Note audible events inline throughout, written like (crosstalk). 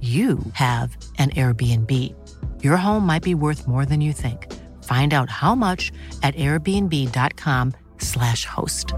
you have an Airbnb. Your home might be worth more than you think. Find out how much at airbnb.com/slash host.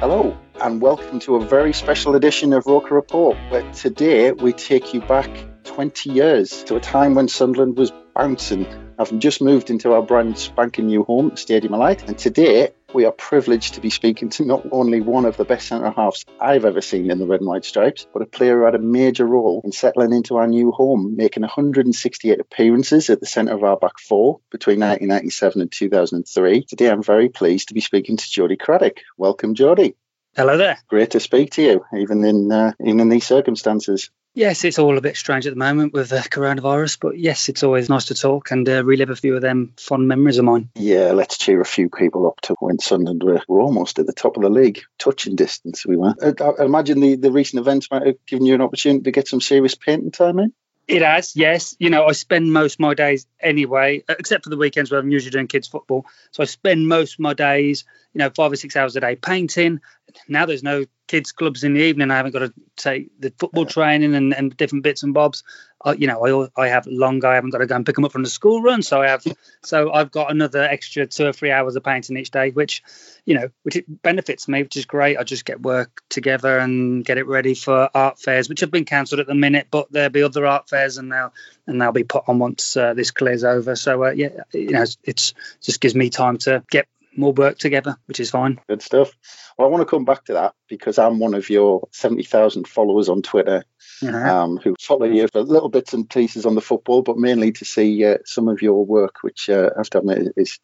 Hello, and welcome to a very special edition of Roker Report, where today we take you back 20 years to a time when Sunderland was bouncing, having just moved into our brand spanking new home, Stadium of Light. And today we are privileged to be speaking to not only one of the best centre halves I've ever seen in the red and white stripes, but a player who had a major role in settling into our new home, making 168 appearances at the centre of our back four between 1997 and 2003. Today I'm very pleased to be speaking to Jody Craddock. Welcome, Jody. Hello there. Great to speak to you, even in uh, even in these circumstances. Yes, it's all a bit strange at the moment with the coronavirus, but yes, it's always nice to talk and uh, relive a few of them fond memories of mine. Yeah, let's cheer a few people up to when Sunderland were, were almost at the top of the league, touching distance we were. I, I imagine the, the recent events might have given you an opportunity to get some serious painting time in. It has, yes. You know, I spend most of my days anyway, uh, except for the weekends where I'm usually doing kids' football. So I spend most of my days, you know, five or six hours a day painting. Now there's no kids' clubs in the evening. I haven't got to take the football training and, and different bits and bobs. Uh, you know, I I have long. I haven't got to go and pick them up from the school run. So I have, (laughs) so I've got another extra two or three hours of painting each day, which, you know, which it benefits me, which is great. I just get work together and get it ready for art fairs, which have been cancelled at the minute, but there'll be other art fairs and they'll and they'll be put on once uh, this clears over. So uh, yeah, you know, it's, it's just gives me time to get more work together, which is fine. Good stuff. Well, I want to come back to that because I'm one of your 70,000 followers on Twitter Uh-huh. um, who follow you for little bits and pieces on the football, but mainly to see uh, some of your work, which uh, I have to admit is, is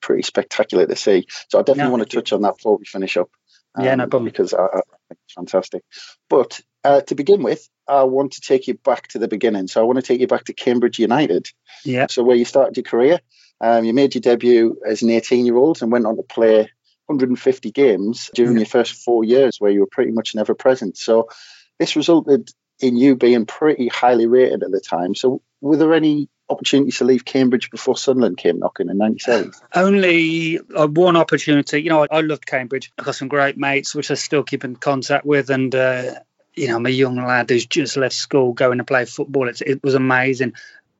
pretty spectacular to see. So I definitely No, want to you. touch on that before we finish up. Yeah, no problem. Because I, I think it's fantastic. But uh, to begin with, I want to take you back to the beginning. So I want to take you back to Cambridge United. Yeah. So where you started your career, um, you made your debut as an 18-year-old and went on to play 150 games during your first four years, where you were pretty much never present. So this resulted in you being pretty highly rated at the time. So were there any opportunities to leave Cambridge before Sunderland came knocking in '97? Only uh, one opportunity. You know, I, I loved Cambridge. I've got some great mates, which I still keep in contact with. And, uh, you know, I'm a young lad who's just left school going to play football. It's, it was amazing.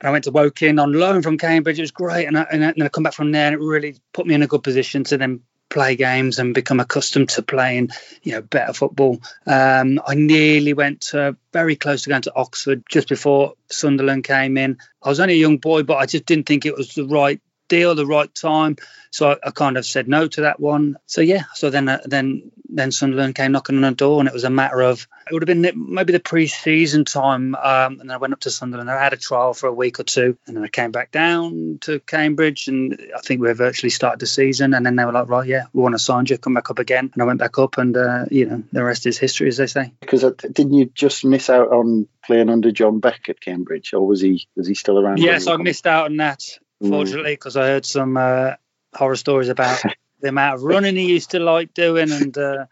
And I went to Woking on loan from Cambridge. It was great. And, I, and then I come back from there and it really put me in a good position to then play games and become accustomed to playing, you know, better football. Um, I nearly went to, very close to going to Oxford just before Sunderland came in. I was only a young boy, but I just didn't think it was the right deal, the right time. So I, I kind of said no to that one. So yeah, so then uh, then then Sunderland came knocking on the door, and it was a matter of it would have been maybe the pre-season time, um, and then I went up to Sunderland. And I had a trial for a week or two, and then I came back down to Cambridge, and I think we virtually started the season. And then they were like, right, yeah, we want to sign you, come back up again, and I went back up, and uh, you know the rest is history, as they say. Because uh, didn't you just miss out on playing under John Beck at Cambridge, or was he was he still around? Yes, I missed out on that. Fortunately, because I heard some uh, horror stories about (laughs) the amount of running he used to like doing, and uh,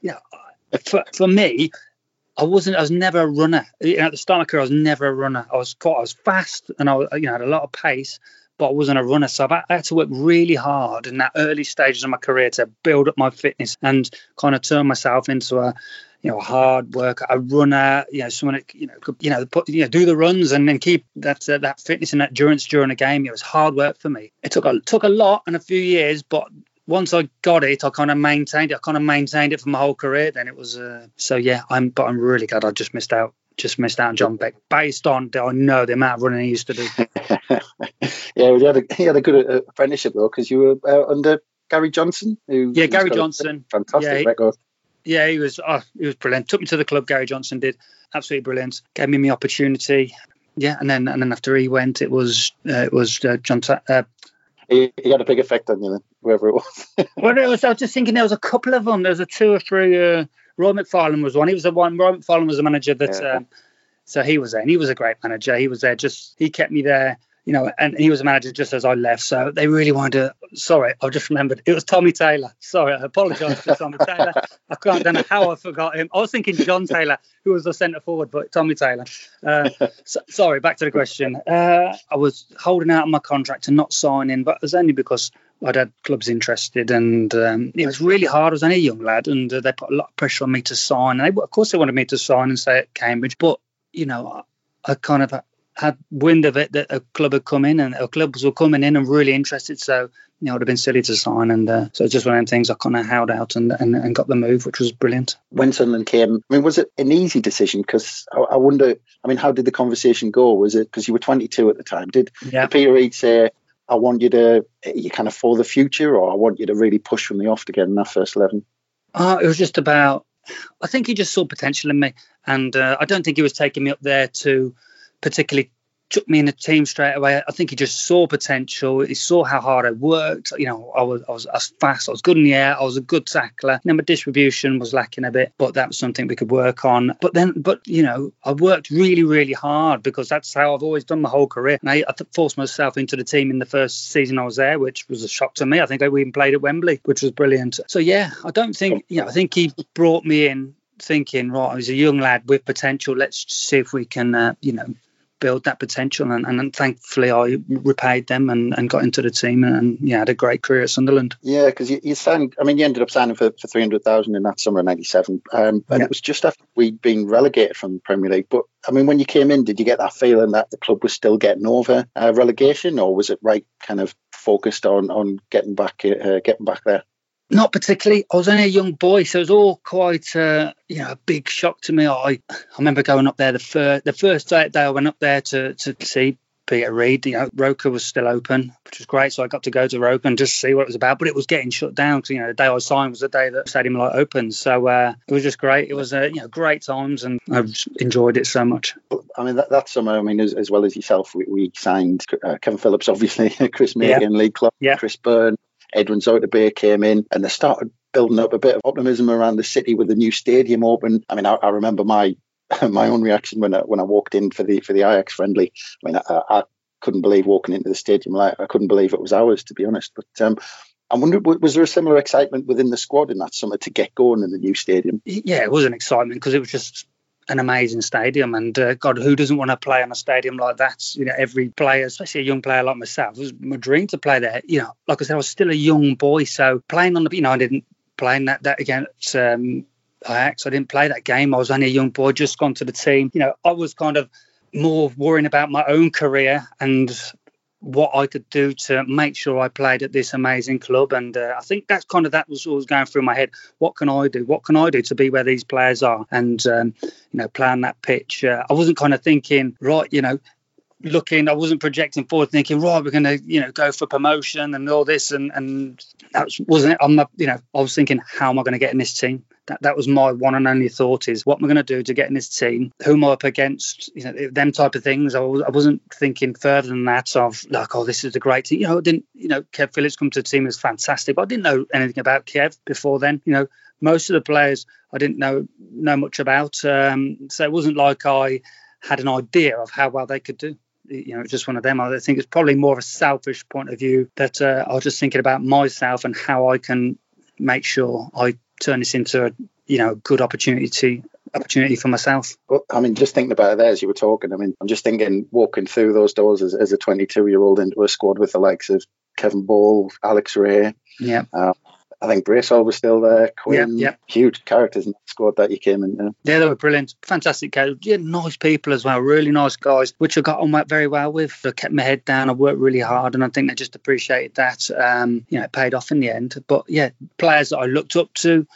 you know, for for me, I wasn't. I was never a runner. You know, at the start of my career, I was never a runner. I was quite. I was fast, and I was, you know had a lot of pace. But I wasn't a runner. So I had to work really hard in that early stages of my career to build up my fitness and kind of turn myself into a you know, hard work, a runner, you know, someone that, you know, could, you know, put, you know, do the runs and then keep that uh, that fitness and that endurance during a game. It was hard work for me. It took a took a lot and a few years, but once I got it, I kind of maintained it. I kind of maintained it for my whole career. Then it was uh, so yeah. I'm but I'm really glad I just missed out. Just missed out on John Beck based on I know the amount of running he used to do. (laughs) yeah, he had a, he had a good uh, apprenticeship though because you were uh, under Gary Johnson. Who, yeah, Gary Johnson. Fantastic yeah, he, record. Yeah, he was. Oh, he was brilliant. Took me to the club. Gary Johnson did absolutely brilliant. Gave me the opportunity. Yeah, and then and then after he went, it was uh, it was uh, John. Uh, he, he, had a big effect on you then, whoever it was. (laughs) well, it was. I was just thinking there was a couple of them. There was a two or three. Roy McFarland was one. He was the one. Roy McFarland was the manager that. Yeah. Um, so he was there, and he was a great manager. He was there. Just he kept me there you know, and he was a manager just as I left. So they really wanted to. Sorry, I just remembered it was Tommy Taylor. Sorry, I apologise for Tommy (laughs) Taylor. I can't don't know how I forgot him. I was thinking John Taylor, who was the centre forward, but Tommy Taylor. Uh, so, sorry, back to the question. Uh, I was holding out on my contract and not signing, but it was only because I'd had clubs interested, and um, it was really hard. I was only a young lad, and uh, they put a lot of pressure on me to sign. And they, of course, they wanted me to sign and stay at Cambridge, but you know, I, I kind of had wind of it that a club had come in and clubs were coming in and really interested. So, you know, it would have been silly to sign. And uh, so it's just one of them things I kind of held out and, and, and, got the move, which was brilliant. When Sunderland came, I mean, was it an easy decision? Because I, I, wonder, I mean, how did the conversation go? Was it because you were 22 at the time? Did, yeah. Peter Reid say, I want you to, you kind of for the future, or I want you to really push from the off to get in that first 11? Uh, it was just about, I think he just saw potential in me. And uh, I don't think he was taking me up there to, particularly took me in the team straight away. I think he just saw potential. He saw how hard I worked. You know, I was I was, I was fast. I was good in the air. I was a good tackler. You know, my distribution was lacking a bit, but that was something we could work on. But then, but you know, I worked really, really hard because that's how I've always done my whole career. And I, I forced myself into the team in the first season I was there, which was a shock to me. I think I even played at Wembley, which was brilliant. So yeah, I don't think you know. I think he brought me in thinking, right, I was a young lad with potential. Let's see if we can, uh, you know, build that potential. And, and thankfully, I repaid them and, and got into the team and yeah, had a great career at Sunderland. Yeah, because you, you signed, I mean, you ended up signing for, for 300000 in that summer of 97. Um, and yeah. it was just after we'd been relegated from the Premier League. But I mean, when you came in, did you get that feeling that the club was still getting over uh, relegation or was it right kind of focused on on getting back uh, getting back there? Not particularly. I was only a young boy, so it was all quite, uh, you know, a big shock to me. I, I remember going up there the first the first day, day I went up there to to see Peter Reid. You know, Roker was still open, which was great. So I got to go to Roker and just see what it was about. But it was getting shut down because you know the day I signed was the day that Stadium Light opened. So uh, it was just great. It was uh, you know great times, and I've enjoyed it so much. I mean that, that summer, I mean as, as well as yourself, we, we signed uh, Kevin Phillips, obviously, (laughs) Chris Makin, yeah. Lee Clark, yeah. Chris Byrne. Edwin Zoetebier came in and they started building up a bit of optimism around the city with the new stadium open. I mean, I, I remember my (laughs) my own reaction when I, when I walked in for the for the Ajax friendly. I mean, I, I couldn't believe walking into the stadium. Like, I couldn't believe it was ours, to be honest. But um, I wonder, was there a similar excitement within the squad in that summer to get going in the new stadium? Yeah, it was an excitement because it was just an amazing stadium. And uh, God, who doesn't want to play on a stadium like that? You know, every player, especially a young player like myself, was my dream to play there. You know, like I said, I was still a young boy, so playing on the, you know, I didn't play in that that against um, Ajax. I didn't play that game. I was only a young boy, just gone to the team. You know, I was kind of more worrying about my own career and what I could do to make sure I played at this amazing club. And uh, I think that's kind of that was always going through my head. What can I do? What can I do to be where these players are? And um, you know, playing that pitch. Uh, I wasn't kind of thinking, right, you know, looking. I wasn't projecting forward, thinking, right, we're going to, you know, go for promotion and all this. And and that wasn't it. I'm not, you know, I was thinking, how am I going to get in this team? That, that was my one and only thought is what am I going to do to get in this team? Who am I up against? You know, them type of things. I, was, I wasn't thinking further than that of like, oh, this is a great team. You know, I didn't, you know, Kev Phillips come to the team was fantastic, but I didn't know anything about Kev before then. You know, most of the players I didn't know know much about. Um, so it wasn't like I had an idea of how well they could do you know, just one of them. I think it's probably more of a selfish point of view that uh, I was just thinking about myself and how I can make sure I turn this into a you know good opportunity to opportunity for myself. Well, I mean, just thinking about it there as you were talking, I mean, I'm just thinking walking through those doors as, as a 22 year old into a squad with the likes of Kevin Ball, Alex Rae, Yeah. Uh, I think Bracewell was still there. Quinn, yeah, yeah. huge characters in the squad that you came in. Yeah, they were brilliant, fantastic guys. Yeah, nice people as well, really nice guys, which I got on very well with. I kept my head down. I worked really hard, and I think they just appreciated that. Um, you know, it paid off in the end. But yeah, players that I looked up to,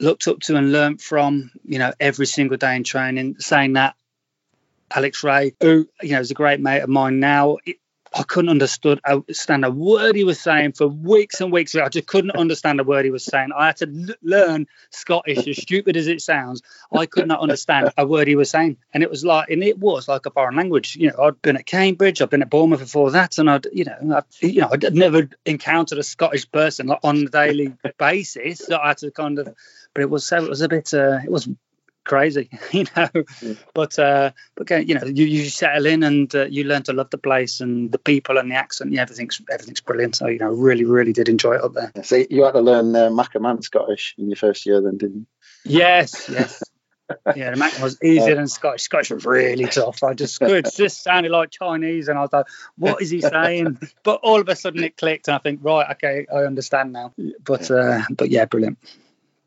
looked up to, and learnt from. You know, every single day in training. Saying that, Alex Rae, who you know is a great mate of mine now. It, I couldn't understood, understand a word he was saying for weeks and weeks. I just couldn't understand a word he was saying. I had to l- learn Scottish, as stupid as it sounds. I could not understand a word he was saying, and it was like, and it was like a foreign language. You know, I'd been at Cambridge, I'd been at Bournemouth before that, and I'd, you know, I'd, you know, I'd never encountered a Scottish person like, on a daily basis. So I had to kind of, but it was so, it was a bit, uh, it was crazy, (laughs) you know. Mm. But uh, but you know, you, you settle in and uh, you learn to love the place and the people and the accent. Yeah, everything's everything's brilliant. So you know, really really did enjoy it up there. So you had to learn uh, Maccaman Scottish in your first year, then, didn't you? Yes, yes. (laughs) yeah, the Mac was easier than Scottish. Scottish was really tough. I just it just (laughs) sounded like Chinese, and I was like, "What is he saying?" But all of a sudden it clicked, and I think, right, okay, I understand now. But uh, but yeah, brilliant.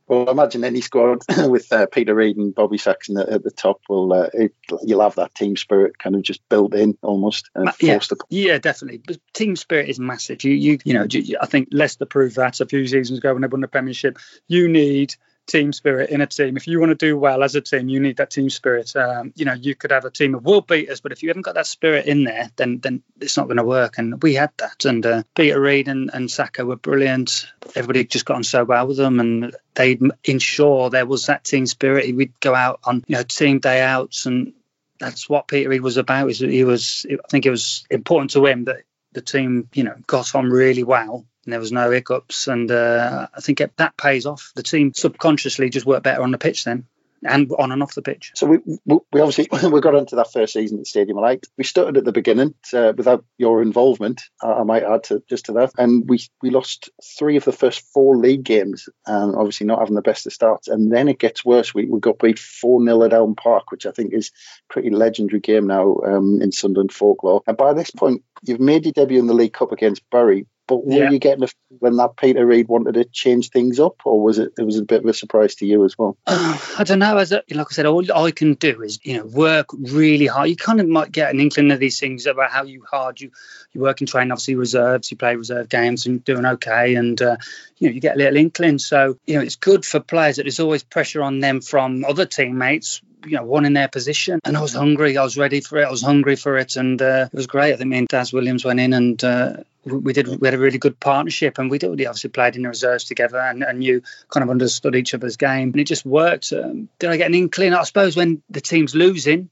Well, I imagine any squad (coughs) with uh, Peter Reid and Bobby Saxton at, at the top. Will uh, it, you'll have that team spirit kind of just built in almost. Uh, yeah, yeah, definitely. But team spirit is massive. You, you, you know, you, I think Leicester proved that a few seasons ago when they won the Premiership. You need team spirit in a team. If you want to do well as a team, you need that team spirit. Um, you know, you could have a team of world beaters, but if you haven't got that spirit in there, then then it's not going to work. And we had that. And uh, Peter Reid and, and Saka were brilliant. Everybody just got on so well with them, and they'd ensure there was that team spirit. We'd go out on you know team day outs, and that's what Peter Reid was about. Is he was I think it was important to him that the team you know got on really well and there was no hiccups. And uh, I think it, that pays off. The team subconsciously just worked better on the pitch then. And on and off the pitch. So we, we obviously (laughs) we got into that first season at Stadium Light. We started at the beginning uh, without your involvement. I might add to just to that, and we we lost three of the first four league games, and obviously not having the best of starts. And then it gets worse. We, we got beat four 0 at Elm Park, which I think is pretty legendary game now um, in Sunderland folklore. And by this point, you've made your debut in the League Cup against Bury, but were yeah. you getting a when that Peter Reid wanted to change things up, or was it it was a bit of a surprise to you as well? Uh, (sighs) I don't know. As a, like I said, all I can do is you know work really hard. You kind of might get an inkling of these things about how you hard you you work and train. Obviously, reserves. You play reserve games and doing okay, and uh, you know you get a little inkling. So you know it's good for players that there's always pressure on them from other teammates you know, one in their position. And I was hungry. I was ready for it. I was hungry for it, and uh, it was great. I think me and Daz Williams went in and uh, we did. We had a really good partnership, and we did. We obviously played in the reserves together, and, and you kind of understood each other's game, and it just worked. Um, did I get an inkling? I suppose when the team's losing,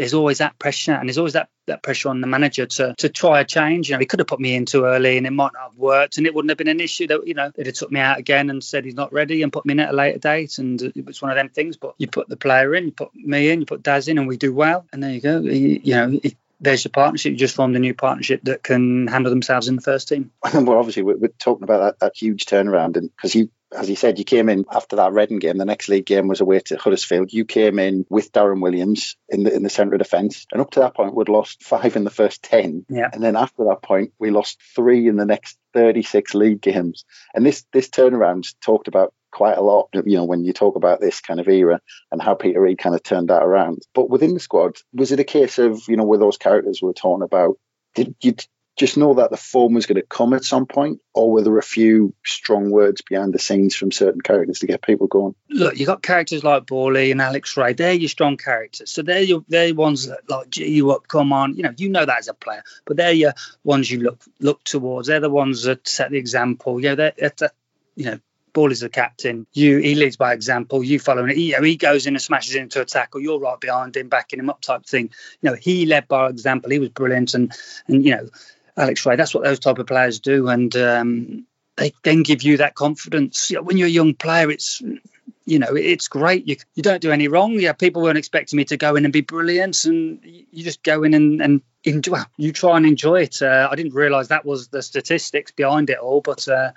there's always that pressure and there's always that, that pressure on the manager to to try a change. You know, he could have put me in too early and it might not have worked and it wouldn't have been an issue that, you know, they'd have took me out again and said he's not ready and put me in at a later date. And it was one of them things. But you put the player in, you put me in, you put Daz in and we do well. And there you go. You, you know, there's your partnership. You just formed a new partnership that can handle themselves in the first team. (laughs) well, obviously, we're, we're talking about that, that huge turnaround, and because you as you said, you came in after that Reading game. The next league game was away to Huddersfield. You came in with Darren Williams in the in the centre of defence, and up to that point, we'd lost five in the first ten. Yeah. And then after that point, we lost three in the next thirty-six league games. And this this turnaround talked about quite a lot, you know, when you talk about this kind of era and how Peter Reid kind of turned that around. But within the squad, was it a case of, you know, with those characters we were talking about, did you just know that the form was going to come at some point, or were there a few strong words behind the scenes from certain characters to get people going? Look, you got characters like Bally and Alex Rae. They're your strong characters. So they're your they're ones that like G you up, come on. You know, you know that as a player, but they're your ones you look look towards. They're the ones that set the example. Yeah, they're, they're you know is the captain. You he leads by example. You follow him. You know, he goes in and smashes into a tackle. You're right behind him, backing him up, type thing. You know, he led by example. He was brilliant, and and you know, Alex Rae. That's what those type of players do, and um, they then give you that confidence. You know, when you're a young player, it's you know it's great. You you don't do any wrong. Yeah, people weren't expecting me to go in and be brilliant, and you just go in and and enjoy. Well, you try and enjoy it. Uh, I didn't realise that was the statistics behind it all, but uh,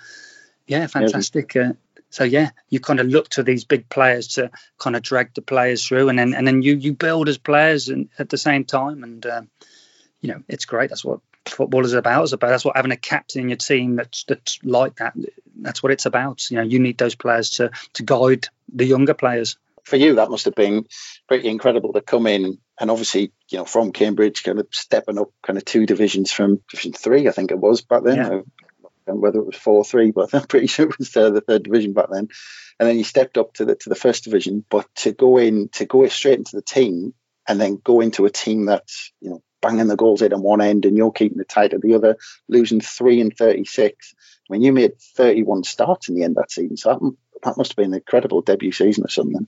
yeah, fantastic. Uh, so yeah, you kind of look to these big players to kind of drag the players through, and then and then you you build as players and at the same time, and um, you know it's great. That's what football is about. It's about that's what having a captain in your team that's that's like that. That's what it's about. You know, you need those players to to guide the younger players. For you, that must have been pretty incredible to come in and obviously, you know, from Cambridge, kind of stepping up kind of two divisions from Division Three, I think it was back then. Yeah and whether it was four or three, but (laughs) I'm pretty sure it was uh, the third division back then. And then you stepped up to the to the first division, but to go in to go straight into the team and then go into a team that's you know banging the goals in on one end and you're keeping it tight at the other, losing three and thirty six. I mean, you made thirty one starts in the end that season, so that, that must have been an incredible debut season or something.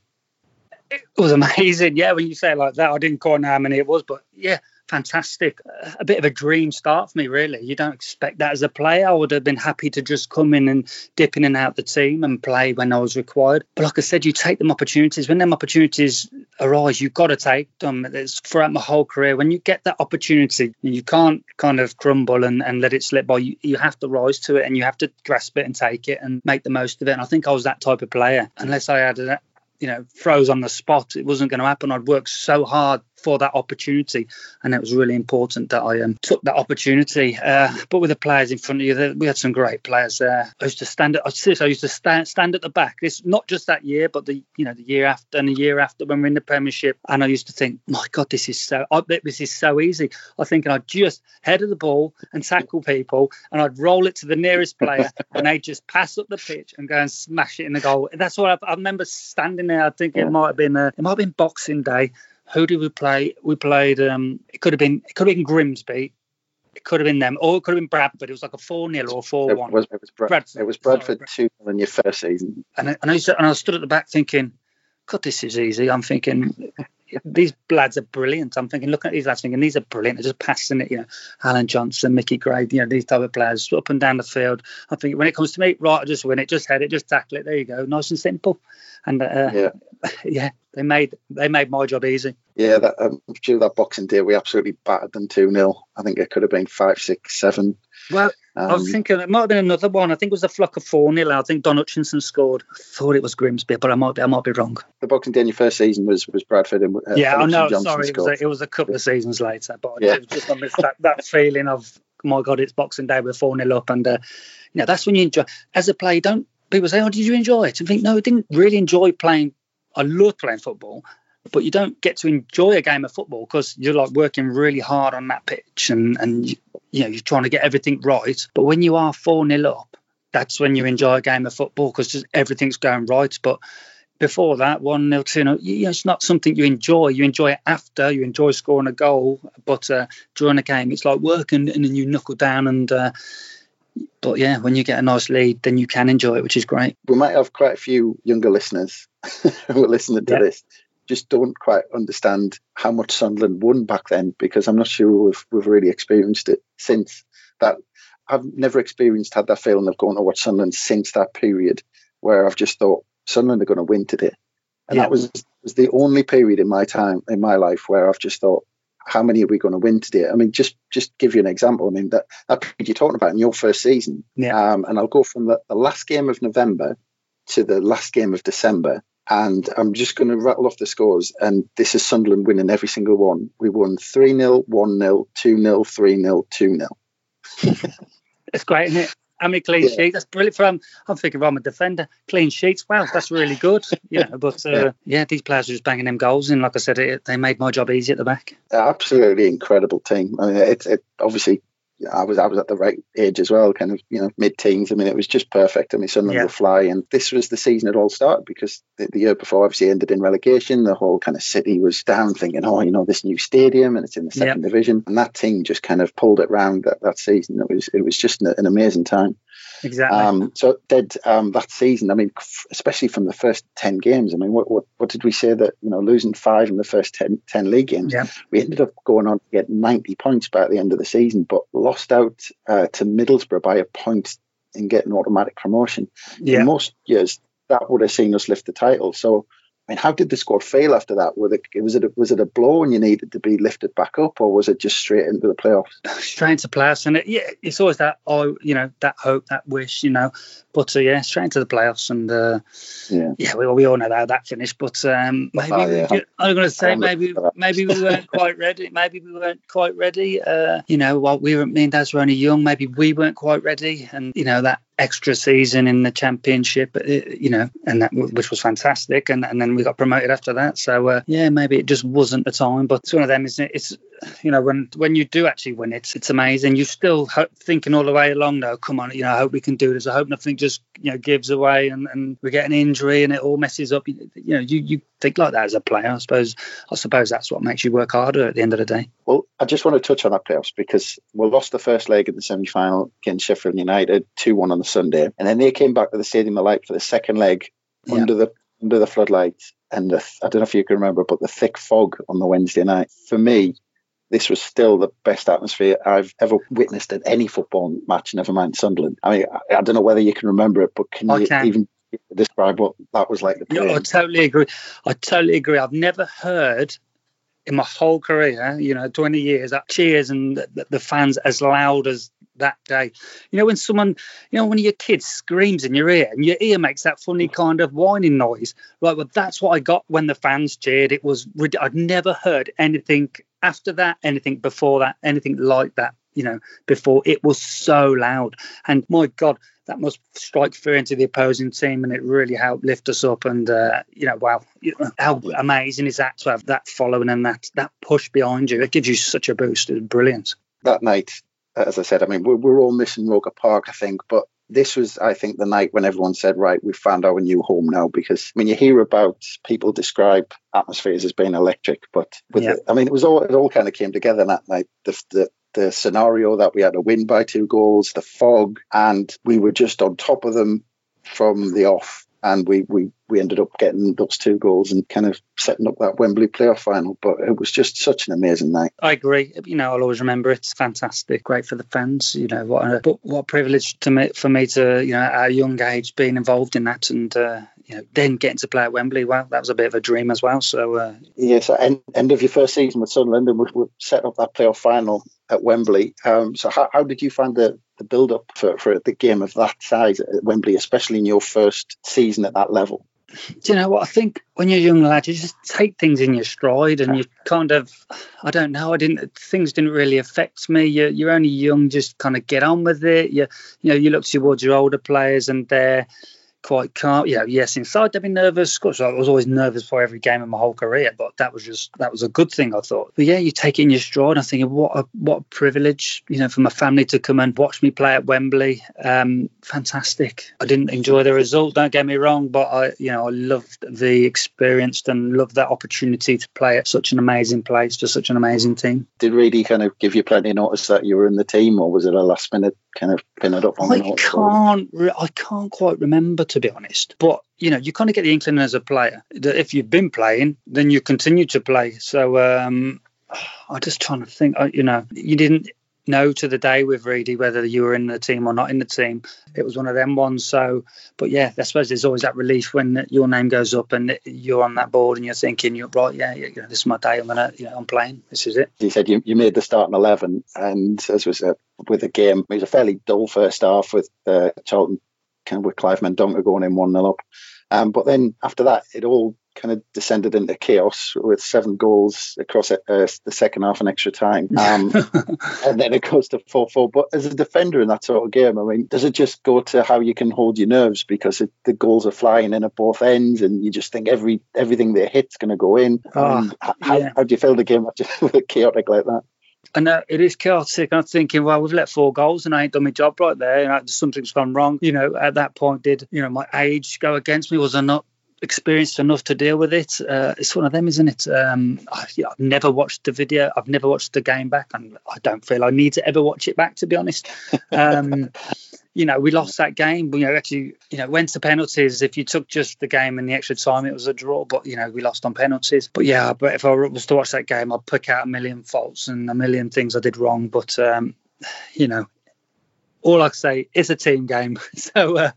It was amazing, yeah. When you say it like that, I didn't quite know how many it was, but yeah, fantastic. A bit of a dream start for me, really. You don't expect that as a player. I would have been happy to just come in and dip in and out the team and play when I was required. But like I said, you take them opportunities. When them opportunities arise, you've got to take them. It's throughout my whole career. When you get that opportunity, you can't kind of crumble and, and let it slip by. You, you have to rise to it and you have to grasp it and take it and make the most of it. And I think I was that type of player. Unless I had a, you know, froze on the spot, it wasn't going to happen. I'd worked so hard for that opportunity, and it was really important that I um, took that opportunity. Uh, but with the players in front of you, we had some great players there. I used to stand at, I used to stand stand at the back. This not just that year, but the you know the year after and the year after when we're in the Premiership, and I used to think, my God, this is so I, this is so easy. I think I'd just head of the ball and tackle people, and I'd roll it to the nearest player, (laughs) and they'd just pass up the pitch and go and smash it in the goal. That's what I, I remember standing there. I think it might have been uh, it might have been Boxing Day who did we play? We played. Um, it could have been. It could have been Grimsby. It could have been them, or it could have been Bradford. It was like a four 0 or four one. It was, it was Bra- Bradford. It was Bradford two in your first season. And I, and I, and I stood at the back thinking, God, this is easy. I'm thinking these lads are brilliant. I'm thinking, looking at these lads, thinking these are brilliant. They're just passing it, you know, Allan Johnston, Mickey Gray, you know, these type of players up and down the field. I think when it comes to me, right, I just win it, just head it, just tackle it. There you go, nice and simple. And uh, yeah. (laughs) yeah, they made they made my job easy. Yeah, that um, due that Boxing Day, we absolutely battered them two 0 I think it could have been five, six, seven. Well, um, I was um, thinking it might have been another one. I think it was a flock of four 0 I think Don Hutchison scored. I thought it was Grimsby, but I might be I might be wrong. The Boxing Day in your first season was was Bradford and uh, yeah, I know. Sorry, it was, a, it was, a, couple of seasons later, but yeah. it was just that, that feeling of my God, it's Boxing Day, we're four 0 up, and uh, you know that's when you enjoy. As a player, don't people say, "Oh, did you enjoy it?" And think, no, I didn't really enjoy playing. I love playing football, but you don't get to enjoy a game of football because you're like working really hard on that pitch and and you, know you're trying to get everything right. But when you are four 0 up, that's when you enjoy a game of football because just everything's going right. But before that, one 0 two 0 you know, it's not something you enjoy. You enjoy it after, you enjoy scoring a goal, but uh, during a game, it's like working and then you knuckle down and. Uh, but yeah, when you get a nice lead, then you can enjoy it, which is great. We might have quite a few younger listeners (laughs) who are listening to yeah. this just don't quite understand how much Sunderland won back then because I'm not sure we've we've really experienced it since that. I've never experienced had that feeling of going to watch Sunderland since that period where I've just thought Sunderland are going to win today, and yeah. that was was the only period in my time in my life where I've just thought how many are we going to win today? I mean, just just give you an example. I mean, that, that period you're talking about in your first season, yeah. Um, and I'll go from the, the last game of November to the last game of December. And I'm just going to rattle off the scores. And this is Sunderland winning every single one. We won 3 0, 1 0, 2 0, 3 0, 2 0. It's great, isn't it? How many clean yeah. sheets? That's brilliant. For, um, I'm thinking, I'm a defender. Clean sheets. Wow, that's really good. You know, but (laughs) uh, yeah. yeah. these players are just banging them goals, and like I said, it, they made my job easy at the back. Absolutely incredible team. I mean, it's it, obviously I was I was at the right age as well, kind of you know mid teens. I mean, it was just perfect. I mean, Sunderland yeah. fly, and this was the season it all started because the, the, year before obviously ended in relegation. The whole kind of city was down, thinking, oh, you know, this new stadium and it's in the second yeah. division, and that team just kind of pulled it round that, that season. It was it was just an, an amazing time. Exactly. Um, so did um, that season. I mean, especially from the first ten games. I mean, what, what, what did we say that you know losing five in the first 10, 10 league games? Yeah. We ended up going on to get ninety points by the end of the season, but lost out uh, to Middlesbrough by a point in getting automatic promotion. Yeah. In most years, that would have seen us lift the title. So I mean, how did the squad feel after that? Was it was it a, was it a blow and you needed to be lifted back up, or was it just straight into the playoffs? (laughs) Straight into playoffs, and it, yeah, it's always that oh, you know, that hope, that wish, you know. But uh, yeah, straight into the playoffs, and uh, yeah, yeah, we, we all know how that finished. But um, maybe oh, yeah. I'm going to say maybe maybe we weren't (laughs) quite ready. Maybe we weren't quite ready. Uh, you know, while we were me and Daz were only young, maybe we weren't quite ready, and you know that extra season in the championship, uh, you know, and that which was fantastic. And, and then we got promoted after that. So uh, yeah, maybe it just wasn't the time. But it's one of them, isn't it? It's you know when when you do actually win it, it's amazing. You're still ho- thinking all the way along. though. come on, you know, I hope we can do this. I hope nothing just you know gives away and, and we get an injury and it all messes up. You, you know, you you think like that as a player. I suppose I suppose that's what makes you work harder at the end of the day. Well, I just want to touch on that playoffs because we lost the first leg in the semi final against Sheffield United, two one on the Sunday, and then they came back to the Stadium of Light for the second leg yeah. under the under the floodlights and the, I don't know if you can remember, but the thick fog on the Wednesday night. For me, this was still the best atmosphere I've ever witnessed at any football match, never mind Sunderland. I mean, I, I don't know whether you can remember it, but can you even describe what that was like? Yeah, I totally agree. I totally agree. I've never heard in my whole career, you know, 20 years, that cheers and the, the, fans as loud as that day. You know, when someone, you know, of your kids screams in your ear and your ear makes that funny kind of whining noise, right? Well, that's what I got when the fans cheered. It was, I'd never heard anything after that, anything before that, anything like that, you know, before. It was so loud. And my God, that must strike fear into the opposing team and it really helped lift us up. And, uh, you know, wow, how amazing is that to have that following and that, that push behind you? It gives you such a boost. It's brilliant. That night, as I said, I mean, we're, we're all missing Roker Park, I think, but this was, I think, the night when everyone said, right, we've found our new home now. Because when you hear about people describe atmospheres as being electric, but with yeah. I mean, it was all, it all kind of came together that night. The, the, the scenario that we had a win by two goals, the fog, and we were just on top of them from the off and we, we we ended up getting those two goals and kind of setting up that Wembley playoff final. But it was just such an amazing night. I agree. You know, I'll always remember it. It's fantastic, great for the fans. You know, what a, but what privilege to me for me to you know at a young age being involved in that and. Uh, you know, then getting to play at Wembley, well, that was a bit of a dream as well. So, uh, yes, end, end of your first season with Sunderland, and we, we set up that playoff final at Wembley. Um, so, how, how did you find the the build up for, for the game of that size at Wembley, especially in your first season at that level? Do you know what I think when you're a young lad, you just take things in your stride and you kind of, I don't know, I didn't, things didn't really affect me. You're, you're only young, just kind of get on with it. You, you know, you look towards your older players and they're, quite calm. Yeah, yes, inside they'd be nervous. Of I was always nervous for every game in my whole career, but that was just that was a good thing, I thought. But yeah, you take it in your stride. I'm thinking, what a what a privilege, you know, for my family to come and watch me play at Wembley. Um, fantastic. I didn't enjoy the result. Don't get me wrong, but I, you know, I loved the experience and loved that opportunity to play at such an amazing place for such an amazing team. Did Reedy kind of give you plenty of notice that you were in the team, or was it a last minute kind of pin it up on I can't. Re- I can't quite remember to be honest. But you know, you kind of get the inkling as a player that if you've been playing, then you continue to play. So um, (sighs) I'm just trying to think. You know, you didn't know to the day with Reedy whether you were in the team or not in the team. It was one of them ones. So, but yeah, I suppose there's always that relief when your name goes up and you're on that board and you're thinking, you're right, yeah, you know, this is my day. I'm gonna, you know, I'm playing. This is it. You said you, you made the starting eleven, and as was said, with the game, it was a fairly dull first half with uh, Charlton kind of with Clive Mendonca going in one 0 up. Um, but then after that, it all kind of descended into chaos with seven goals across uh, the second half and extra time. Um, (laughs) and then it goes to 4 4. But as a defender in that sort of game, I mean, does it just go to how you can hold your nerves because it, the goals are flying in at both ends and you just think every everything they hit's going to go in? Oh, how, yeah. how, do you feel the game after (laughs) chaotic like that? And uh, it is chaotic. I'm thinking, well, we've let four goals and I ain't done my job right there. You know, something's gone wrong. You know, at that point, did you know my age go against me? Was I not experienced enough to deal with it. Uh, it's one of them, isn't it? Um, I, have never watched the video. I've never watched the game back, and I don't feel I need to ever watch it back, to be honest. Um, (laughs) you know, we lost that game. You know, actually, you know, went to penalties. If you took just the game and the extra time, it was a draw. But you know, we lost on penalties. But yeah, but if I was to watch that game, I'd pick out a million faults and a million things I did wrong. But um, you know, all I say it's a team game. (laughs) So uh,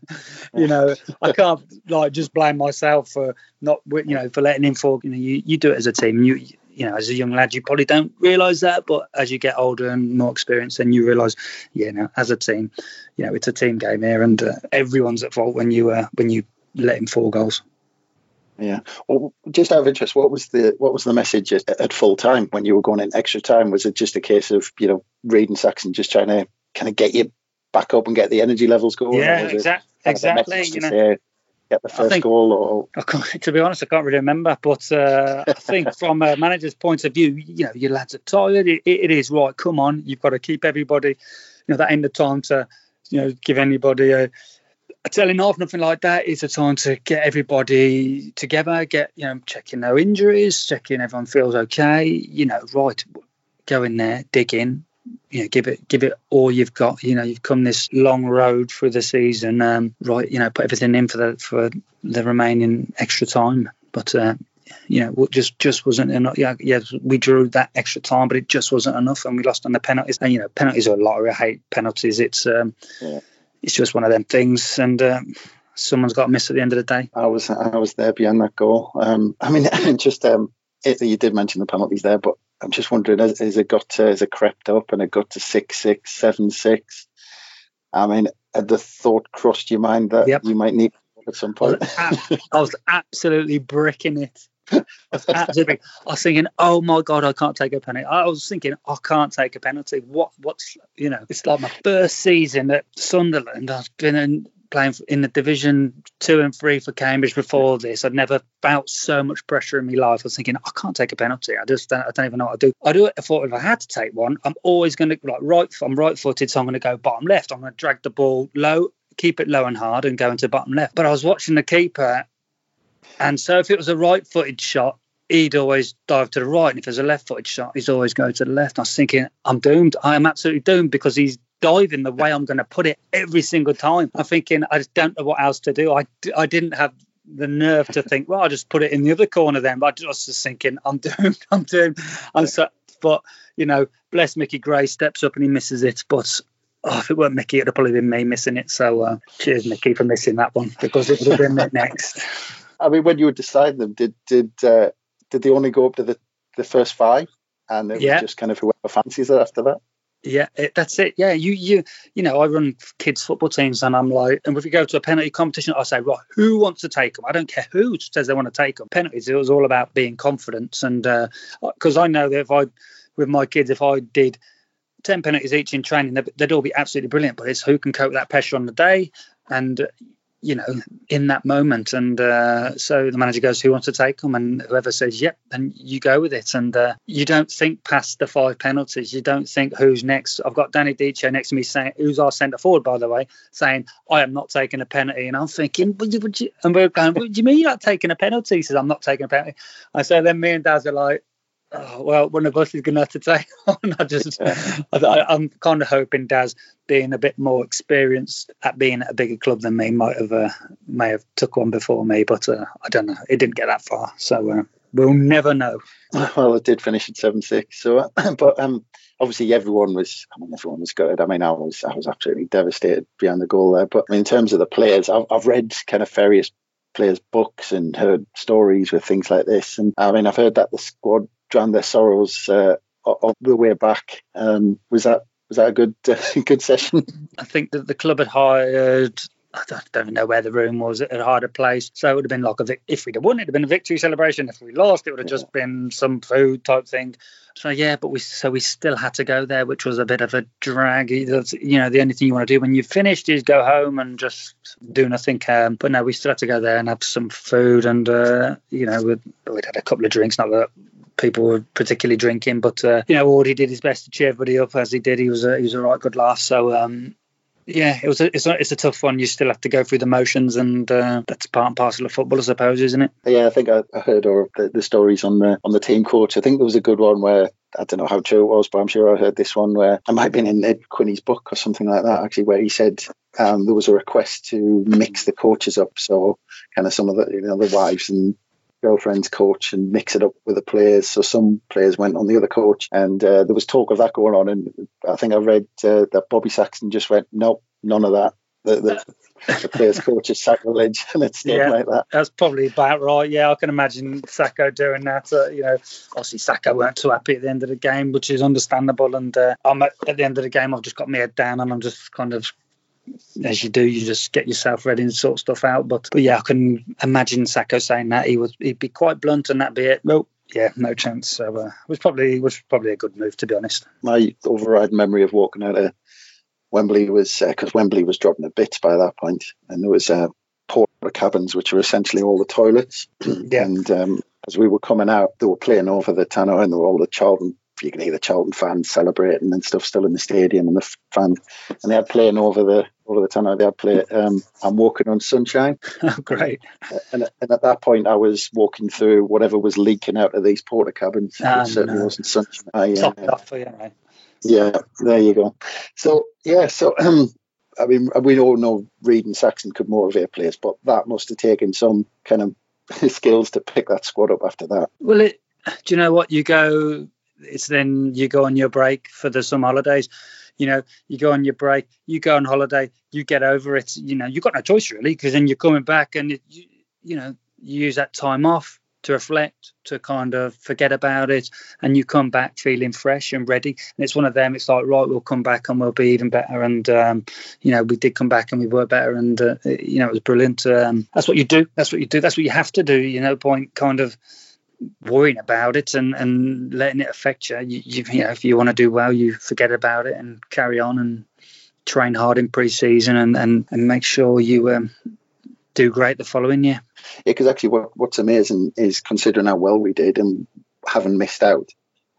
you know, I can't like just blame myself for not you know for letting him fall. You know, you, you do it as a team. You you know, as a young lad, you probably don't realise that, but as you get older and more experienced, then you realise, you know, as a team, you know, it's a team game here, and uh, everyone's at fault when you uh, when you let him four goals. Yeah. Well, just out of interest, what was the what was the message at, at, full time when you were going in extra time? Was it just a case of you know Reid and Saxton just trying to kind of get you back up and get the energy levels going? Yeah, exactly. Exactly. You know, say, get the first think, goal? Or to be honest, I can't really remember. But uh, I (laughs) think from a manager's point of view, you know, your lads are tired. It, it is right. Come on, you've got to keep everybody. You know, that end of time to you know give anybody a a telling off, nothing like that. It's a time to get everybody together, get you know, checking no injuries, checking everyone feels okay. You know, right, go in there, dig in, you know, give it give it all you've got. You know, you've come this long road through the season. Um, right, you know, put everything in for the for the remaining extra time. But uh, you know, just just wasn't enough. Yeah, yeah, we drew that extra time, but it just wasn't enough, and we lost on the penalties. And you know, penalties are a lottery. I hate penalties. It's um, yeah it's just one of them things, and um, someone's got to miss at the end of the day. I was I was there behind that goal. Um, I mean, (laughs) just um, it, you did mention the penalties there, but I'm just wondering, has, has it got to, has it crept up and it got to six six seven six? I mean, had the thought crossed your mind that yep. you might need at some point? I was absolutely bricking it. I was absolutely. I was thinking, oh my god, I can't take a penalty. I was thinking, I can't take a penalty. What? What's you know? It's like my first season at Sunderland. I've been in, playing in the Division Two and Three for Cambridge before this. I'd never felt so much pressure in my life. I was thinking, I can't take a penalty. I just don't, I don't even know what to do. I do it. I thought if I had to take one, I'm always going to like right. I'm right-footed, so I'm going to go bottom left. I'm going to drag the ball low, keep it low and hard, and go into bottom left. But I was watching the keeper and so if it was a right footed shot, he'd always dive to the right. And if there's a left footed shot, he's always going to the left. I was thinking, I'm doomed. I am absolutely doomed because he's diving the way I'm going to put it every single time. I'm thinking, I just don't know what else to do. I, I didn't have the nerve to think, well, I'll just put it in the other corner then. But I was just thinking, I'm (laughs) doomed. I'm doomed. And so, but, you know, bless Mickey Gray steps up and he misses it. But oh, if it weren't Mickey, it'd have probably been me missing it. So uh, cheers, Mickey, for missing that one because it would have been me next. (laughs) I mean, when you were deciding them, did did uh, did they only go up to the, the first five, and it yeah. was just kind of whoever fancies it after that? Yeah, it, that's it. Yeah, you you you know, I run kids football teams, and I'm like, and if we go to a penalty competition, I say, right, who wants to take them? I don't care who says they want to take them. Penalties, it was all about being confident, and because uh, I know that if I, with my kids, if I did 10 penalties each in training, they'd, they'd all be absolutely brilliant. But it's who can cope with that pressure on the day. And you know, in that moment. And uh, so the manager goes, "Who wants to take them?" And whoever says, "Yep," then you go with it. And uh, you don't think past the five penalties. You don't think who's next. I've got Danny Dichio next to me saying, "Who's our centre forward?" By the way, saying, "I am not taking a penalty." And I'm thinking, "Would you?" Would you? And we're going, "What do you mean you're not taking a penalty?" He says, "I'm not taking a penalty." I say, then me and Daz are like, oh, well, one of us is going to have to take (laughs) on. I just, I, am kind of hoping Daz, being a bit more experienced at being at a bigger club than me, might have uh, may have took one before me, but uh, I don't know. It didn't get that far, so uh, we'll never know. (laughs) Well, it did finish at seven six. So, (clears throat) but um, obviously everyone was. I mean, everyone was good. I mean, I was, I was absolutely devastated behind the goal there. But in terms of the players, I've, I've read kind of various players' books and heard stories with things like this. And I mean, I've heard that the squad drown their sorrows uh, on the way back. Um, was that was that a good uh, (laughs) good session? I think that the club had hired. I don't even know where the room was. It had hired a place, so it would have been like a vic- if we'd have won, it'd have been a victory celebration. If we lost, it would have yeah. just been some food type thing. So yeah, but we so we still had to go there, which was a bit of a drag. You know, the only thing you want to do when you've finished is go home and just do nothing. Um, but no, we still had to go there and have some food, and uh, you know, we'd, we'd had a couple of drinks. Not that people were particularly drinking. But uh, you know, Audie did his best to cheer everybody up as he did. He was a, he was a right good laugh. So um, yeah, it was a, it's a, it's a tough one. You still have to go through the motions, and uh, that's part and parcel of football, I suppose, isn't it? Yeah, I think I, I heard or the, the, stories on the on the team coach. I think there was a good one where I don't know how true it was, but I'm sure I heard this one where I might have been in Ed Quinney's book or something like that, actually, where he said um, there was a request to mix the coaches up, so kind of some of the you know the wives and girlfriend's coach and mix it up with the players. So some players went on the other coach, and uh, there was talk of that going on. And I think I read uh, that Bobby Saxton just went, "Nope, none of that." The, the, the players' (laughs) coach is sacrilege, (laughs) and it's stuff yeah, like that. That's probably about right. Yeah, I can imagine Sacco doing that. Uh, you know, obviously Sacco weren't too happy at the end of the game, which is understandable. And uh, I'm at, at the end of the game, I've just got my head down, and I'm just kind of as you do, you just get yourself ready and sort stuff out. But but yeah, I can imagine Sacco saying that he would he'd be quite blunt and that'd be it. Nope. Yeah, no chance. So uh, it was probably it was probably a good move to be honest. My override memory of walking out of Wembley was because uh, Wembley was dropping a bit by that point, and there was uh, porta cabins which were essentially all the toilets. yeah. And um, as we were coming out, they were playing over the Tannoy and there were all the Charlton you can hear the Charlton fans celebrating and stuff still in the stadium and the fans and they had playing over the over the tunnel they had play um, I'm walking on sunshine. (laughs) Oh, great. And, and at that point I was walking through whatever was leaking out of these porta cabins. Ah, it certainly no. wasn't sunshine. I, uh, off, yeah, right. yeah there you go. So yeah so um, (clears throat) I mean we all know Reid and Saxton could motivate players but that must have taken some kind of (laughs) skills to pick that squad up after that. Well it do you know what? You go it's then you go on your break for the summer holidays. You know, you go on your break, you go on holiday, you get over it. You know, you've got no choice really because then you're coming back and it, you, you know you use that time off to reflect, to kind of forget about it, and you come back feeling fresh and ready. And it's one of them. It's like right, we'll come back and we'll be even better. And um, you know, we did come back and we were better, and uh, you know, it was brilliant. Um, that's what you do. That's what you do. That's what you have to do. You know, point kind of worrying about it and, and letting it affect you. You, you, you know, if you want to do well, you forget about it and carry on and train hard in pre-season and, and, and make sure you um, do great the following year. Yeah, because actually, what, what's amazing is considering how well we did and having missed out,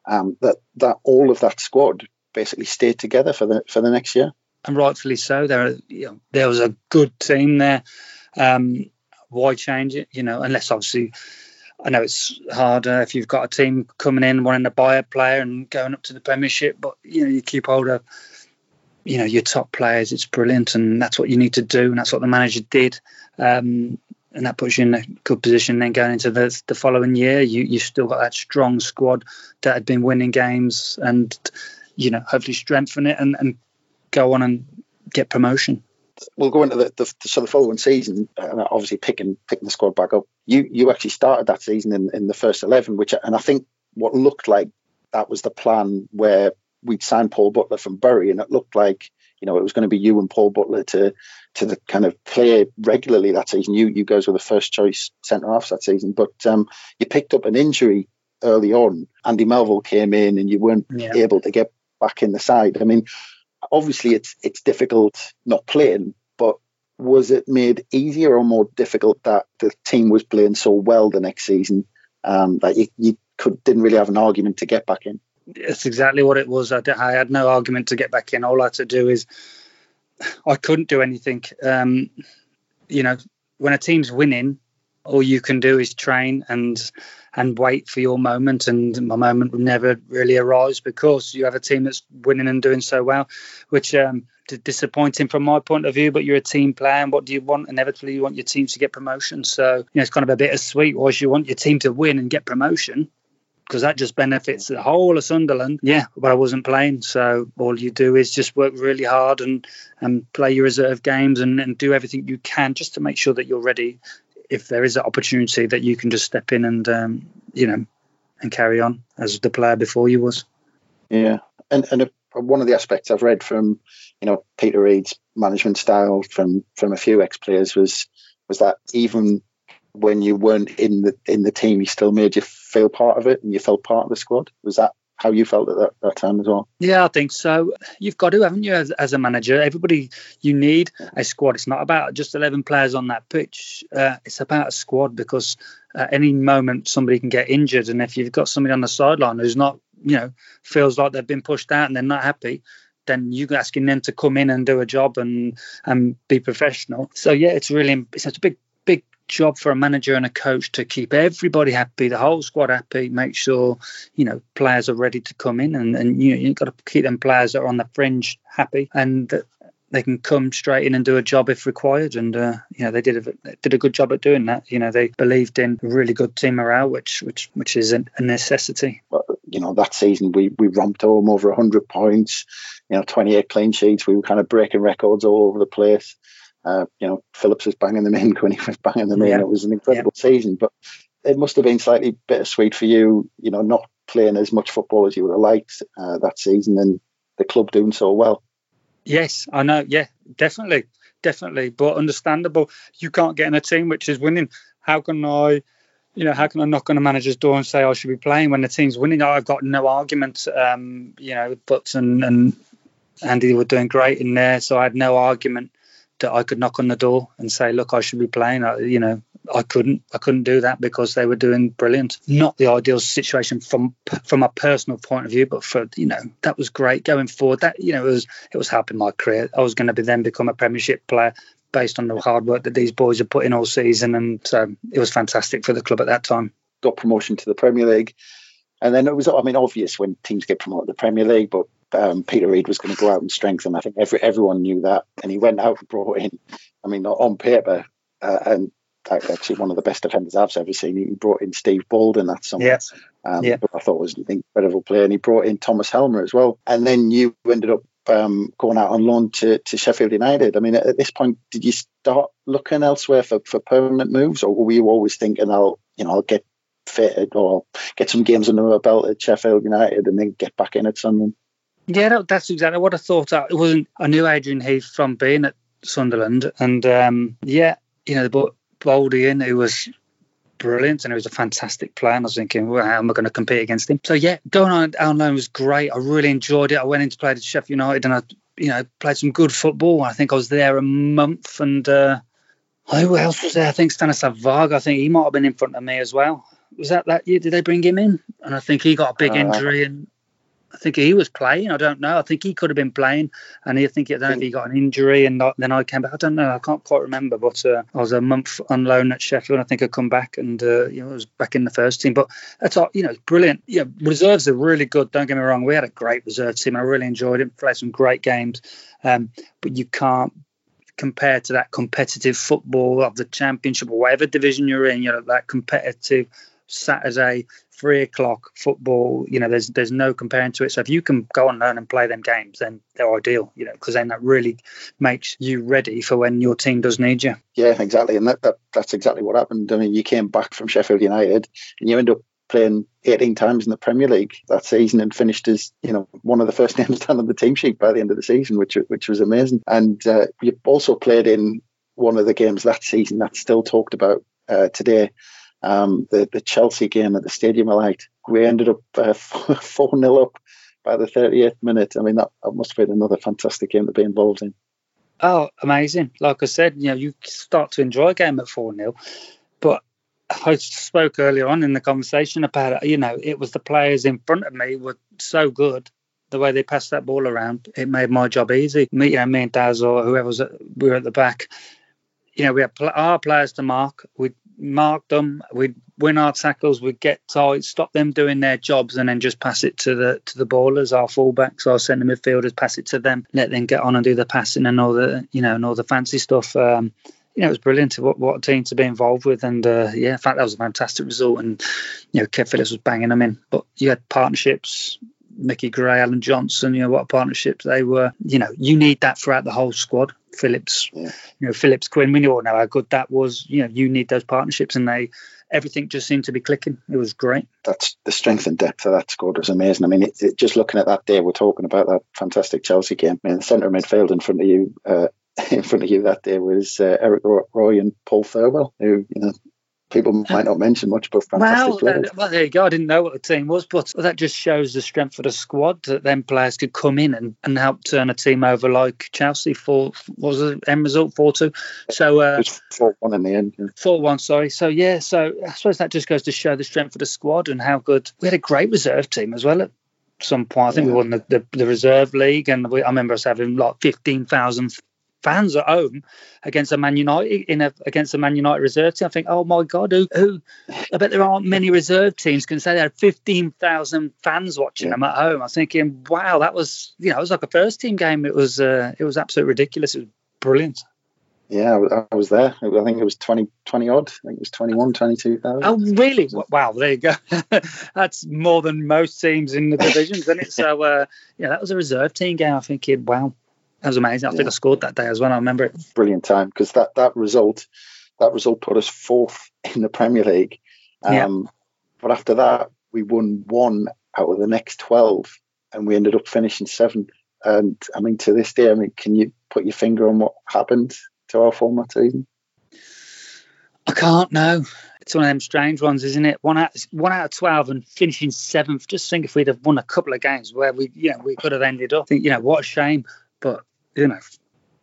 um, that that all of that squad basically stayed together for the for the next year. And rightfully so. There, you know, there was a good team there. Um, why change it? You know, unless obviously I know it's harder if you've got a team coming in wanting to buy a player and going up to the Premiership, but you know you keep hold of you know your top players. It's brilliant, and that's what you need to do, and that's what the manager did. Um, and that puts you in a good position. Then going into the the following year, you you still got that strong squad that had been winning games, and you know hopefully strengthen it and, and go on and get promotion we'll go into the, the, so the following season, and obviously picking picking the squad back up. You you actually started that season in, in the first eleven, which and I think what looked like that was the plan where we'd signed Paul Butler from Bury, and it looked like you know it was going to be you and Paul Butler to to the kind of play regularly that season. You you guys were the first choice centre halves that season, but um, you picked up an injury early on. Andy Melville came in, and you weren't yeah. able to get back in the side. I mean, obviously it's it's difficult not playing, but was it made easier or more difficult that the team was playing so well the next season um, that you, you could didn't really have an argument to get back in? It's exactly what it was. I, I had no argument to get back in. All I had to do is I couldn't do anything. Um, you know, when a team's winning, all you can do is train and and wait for your moment. And my moment would never really arrives because you have a team that's winning and doing so well, which um, disappointing from my point of view. But you're a team player, and what do you want? Inevitably, you want your team to get promotion. So you know it's kind of a bit of sweet. Was you want your team to win and get promotion, because that just benefits the whole of Sunderland. Yeah, but I wasn't playing, so all you do is just work really hard and and play your reserve games and, and do everything you can just to make sure that you're ready if there is an opportunity that you can just step in and um, you know and carry on as the player before you was. Yeah, and and one of the aspects I've read from you know Peter Reid's management style from from a few ex players was was that even when you weren't in the in the team, he still made you feel part of it and you felt part of the squad. Was that how you felt at that, that time as well. Yeah, I think so. You've got to, haven't you, as, as a manager? Everybody, you need a squad. It's not about just 11 players on that pitch. Uh, it's about a squad because at any moment somebody can get injured. And if you've got somebody on the sideline who's not, you know, feels like they've been pushed out and they're not happy, then you're asking them to come in and do a job and and be professional. So yeah, it's really it's such a big job for a manager and a coach to keep everybody happy, the whole squad happy, make sure, you know, players are ready to come in and, and you know, you've got to keep them players that are on the fringe happy. And that they can come straight in and do a job if required. And uh, you know they did a did a good job at doing that. You know they believed in really good team morale, which which which is a, necessity. Well, you know that season we we romped home over hundred points. You know, 28 clean sheets. We were kind of breaking records all over the place. Uh, you know, Phillips was banging them in, (laughs) Quinny was banging them yeah. in. It was an incredible yeah. season, but it must have been slightly bittersweet for you. You know, not playing as much football as you would have liked uh, that season, and the club doing so well. Yes, I know. Yeah, definitely, definitely. But understandable. You can't get in a team which is winning. How can I? You know, how can I knock on a manager's door and say I should be playing when the team's winning? I've got no argument. Um, you know, Butts and, and Andy were doing great in there, so I had no argument that I could knock on the door and say, "Look, I should be playing." I, you know, I couldn't. I couldn't do that because they were doing brilliant. Not the ideal situation from from a personal point of view, but for you know that was great going forward. That you know it was it was helping my career. I was going to be then become a Premiership player based on the hard work that these boys have put in all season, and so it was fantastic for the club at that time. Got promotion to the Premier League, and then it was I mean obvious when teams get promoted to the Premier League, but um, Peter Reid was going to go out and strengthen. I think every, everyone knew that, and he went out and brought in. I mean, on paper, uh, and actually one of the best defenders I've ever seen. He brought in Steve Boulden that summer. Yes. Um, yeah. I thought was an incredible player, and he brought in Thomas Helmer as well. And then you ended up um, going out on loan to, to Sheffield United. I mean, at this point, did you start looking elsewhere for, for permanent moves, or were you always thinking, "I'll you know I'll get fitted or get some games under my belt at Sheffield United and then get back in at Sunderland"? Yeah, that's exactly what I thought. It wasn't. I knew Adrian Heath from being at Sunderland, and um, yeah, you know, but Baldy in, who was brilliant and he was a fantastic player. And I was thinking, well, how am I going to compete against him? So yeah, going on on loan was great. I really enjoyed it. I went in to play at Sheffield United and I, you know, played some good football. I think I was there a month and uh, who else was there? I think Stanislav Varga. I think he might have been in front of me as well. Was that that year? Did they bring him in? And I think he got a big uh, injury and I think he was playing. I don't know. I think he could have been playing, and I think I don't know if he got an injury, and not, then I came back. I don't know. I can't quite remember. But uh, I was a month on loan at Sheffield. And I think I come back, and uh, you know, I was back in the first team. But that's all. You know, brilliant. Yeah, reserves are really good. Don't get me wrong. We had a great reserve team. I really enjoyed it. Played some great games, um, but you can't compare to that competitive football of the championship or whatever division you're in. You know, that competitive Saturday three o'clock football, you know, there's there's no comparing to it. So if you can go and learn and play them games, then they're ideal, you know, because then that really makes you ready for when your team does need you. Yeah, exactly, and that, that that's exactly what happened. I mean, you came back from Sheffield United and you end up playing 18 times in the Premier League that season and finished as you know one of the first (laughs) names down on the team sheet by the end of the season, which which was amazing. And uh, you also played in one of the games that season that's still talked about uh, today um, the, the Chelsea game at the Stadium of Light. We ended up uh, (laughs) 4 0 up by the 38th minute. I mean, that, that must have been another fantastic game to be involved in. Oh, amazing. Like I said, you know, you start to enjoy a game at 4 0. But I spoke earlier on in the conversation about it, you know, it was the players in front of me were so good. The way they passed that ball around, it made my job easy. Me, you know, me and Daz or whoever was at, we were at the back. You know, we had our players to mark. We mark them, we'd win our tackles, we'd get tight, stop them doing their jobs, and then just pass it to the to the ballers, our fullbacks, our centre midfielders, pass it to them, let them get on and do the passing and all the you know and all the fancy stuff. Um, you know, it was brilliant what, what a team to be involved with. And uh, yeah, in fact, that was a fantastic result. And, you know, Kev Phillips was banging them in. But you had partnerships, Mickey Gray, Allan Johnston, you know, what partnerships they were. You know, you need that throughout the whole squad. Phillips, yeah. you know, Phillips Quinn. We all know how good that was. You know, you need those partnerships, and they everything just seemed to be clicking. It was great. That's the strength and depth of that squad was amazing. I mean, it, it, just looking at that day, we're talking about that fantastic Chelsea game. I mean, the centre midfield in front of you. Uh, (laughs) in front of you that day was uh, Eric Roy and Paul Thirlwell, who you know people might not mention much, but fantastic well, well, there you go. I didn't know what the team was, but that just shows the strength of the squad that then players could come in and, and help turn a team over like Chelsea for was the end result four two. So uh, four one in the end. Four one, sorry. So yeah, so I suppose that just goes to show the strength of the squad and how good we had a great reserve team as well at some point. I think yeah. we won the, the, the reserve league, and we, I remember us having like fifteen thousand fans at home against a Man United in a against a Man United reserve team. I think, oh my God, who, who I bet there aren't many reserve teams can say they had fifteen thousand fans watching yeah. them at home. I was thinking, wow, that was you know, it was like a first team game. It was uh, it was absolutely ridiculous. It was brilliant. Yeah, I was there. I think it was 20, 20 odd. I think it was 21, 22,000. Oh, really? Wow, there you go. (laughs) That's more than most teams in the divisions, isn't it? So, uh, yeah, that was a reserve team game. I think, wow, that was amazing. I think I scored that day as well. I remember it. Brilliant time because that, that result that result put us fourth in the Premier League. Um, yeah. But after that, we won one out of the next 12 and we ended up finishing seventh. And I mean, to this day, I mean, can you put your finger on what happened to our former season? I can't know. It's one of them strange ones, isn't it? One out, one out of twelve and finishing seventh. Just think if we'd have won a couple of games where we, you know, we could have ended up. Think, you know, what a shame. But you know,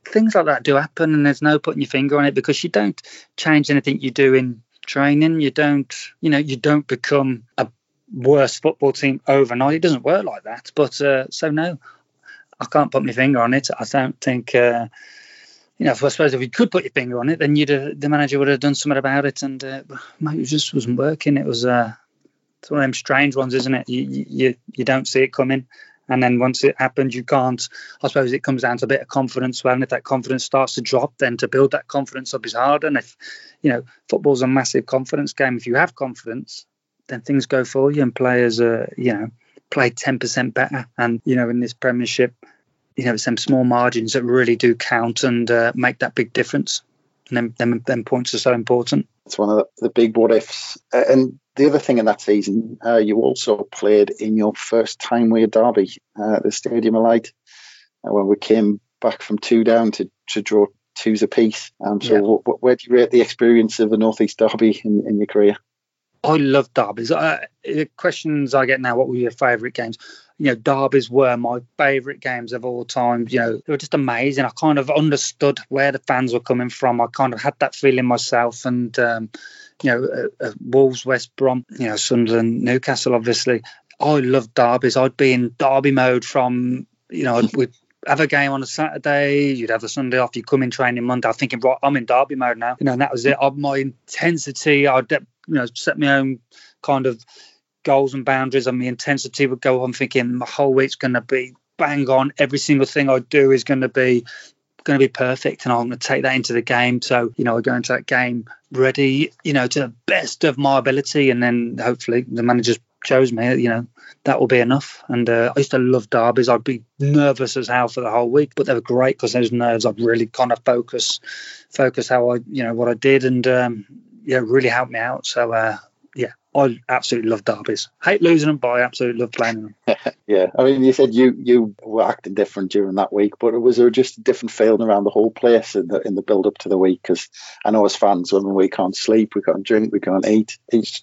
things like that do happen, and there's no putting your finger on it because you don't change anything you do in training. You don't, you know, you don't become a worse football team overnight. It doesn't work like that. But uh, so no, I can't put my finger on it. I don't think. Uh, you know, I suppose if you could put your finger on it, then you'd have, the manager would have done something about it, and uh, it just wasn't working. It was uh, it's one of them strange ones, isn't it? You, you you don't see it coming, and then once it happens, you can't. I suppose it comes down to a bit of confidence. Well, and if that confidence starts to drop, then to build that confidence up is hard. And if you know, football's a massive confidence game. If you have confidence, then things go for you, and players are you know play ten percent better. And you know, in this Premiership you know, some small margins that really do count and uh, make that big difference. And then, then, then points are so important. It's one of the, big what ifs. And the other thing in that season, uh, you also played in your first Tyne-Wear derby at the Stadium of Light uh, when we came back from two down to, to draw twos apiece. Um, so, yeah. w- w- where do you rate the experience of the Northeast Derby in, in your career? I love derbies. Uh, questions I get now: What were your favourite games? you know, derbies were my favourite games of all time. You know, they were just amazing. I kind of understood where the fans were coming from. I kind of had that feeling myself. And, um, you know, uh, uh, Wolves, West Brom, you know, Sunderland, Newcastle, obviously. I love derbies. I'd be in derby mode from, you know, we'd have a game on a Saturday, you'd have a Sunday off, you come in training Monday. I'm thinking, right, I'm in derby mode now. You know, and that was it. My intensity, I'd, you know, set my own kind of goals and boundaries and the intensity would go on thinking my whole week's going to be bang on every single thing i do is going to be going to be perfect and i'm going to take that into the game. So you know i go into that game ready you know to the best of my ability and then hopefully the manager's chose me you know that will be enough. And uh, i used to love derbies. I'd be nervous as hell for the whole week but they were great because those nerves i'd really kind of focus focus how i you know what i did and um yeah really helped me out. So uh I absolutely love derbies. Hate losing them, but I absolutely love playing them. (laughs) yeah, I mean, you said you you were acting different during that week, but it was there just a different feeling around the whole place in the in the build up to the week? Because I know as fans, when we can't sleep, we can't drink, we can't eat.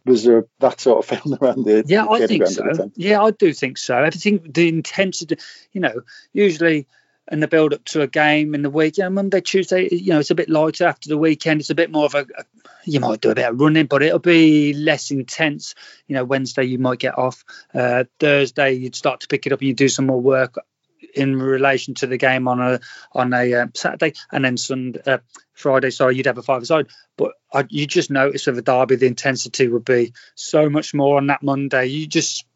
Was there that sort of (laughs) feeling around the? Yeah, the I think so. Yeah, I do think so. I think the intensity, you know, usually and the build up to a game in the week. You know, Monday, Tuesday, you know, it's a bit lighter after the weekend. It's a bit more of a, a, you might do a bit of running, but it'll be less intense. You know, Wednesday you might get off. Uh, Thursday you'd start to pick it up and you do some more work in relation to the game on a on a uh, Saturday, and then Sunday, uh, Friday. Sorry, you'd have a five-a-side, but I, you just notice with a derby the intensity would be so much more on that Monday. You just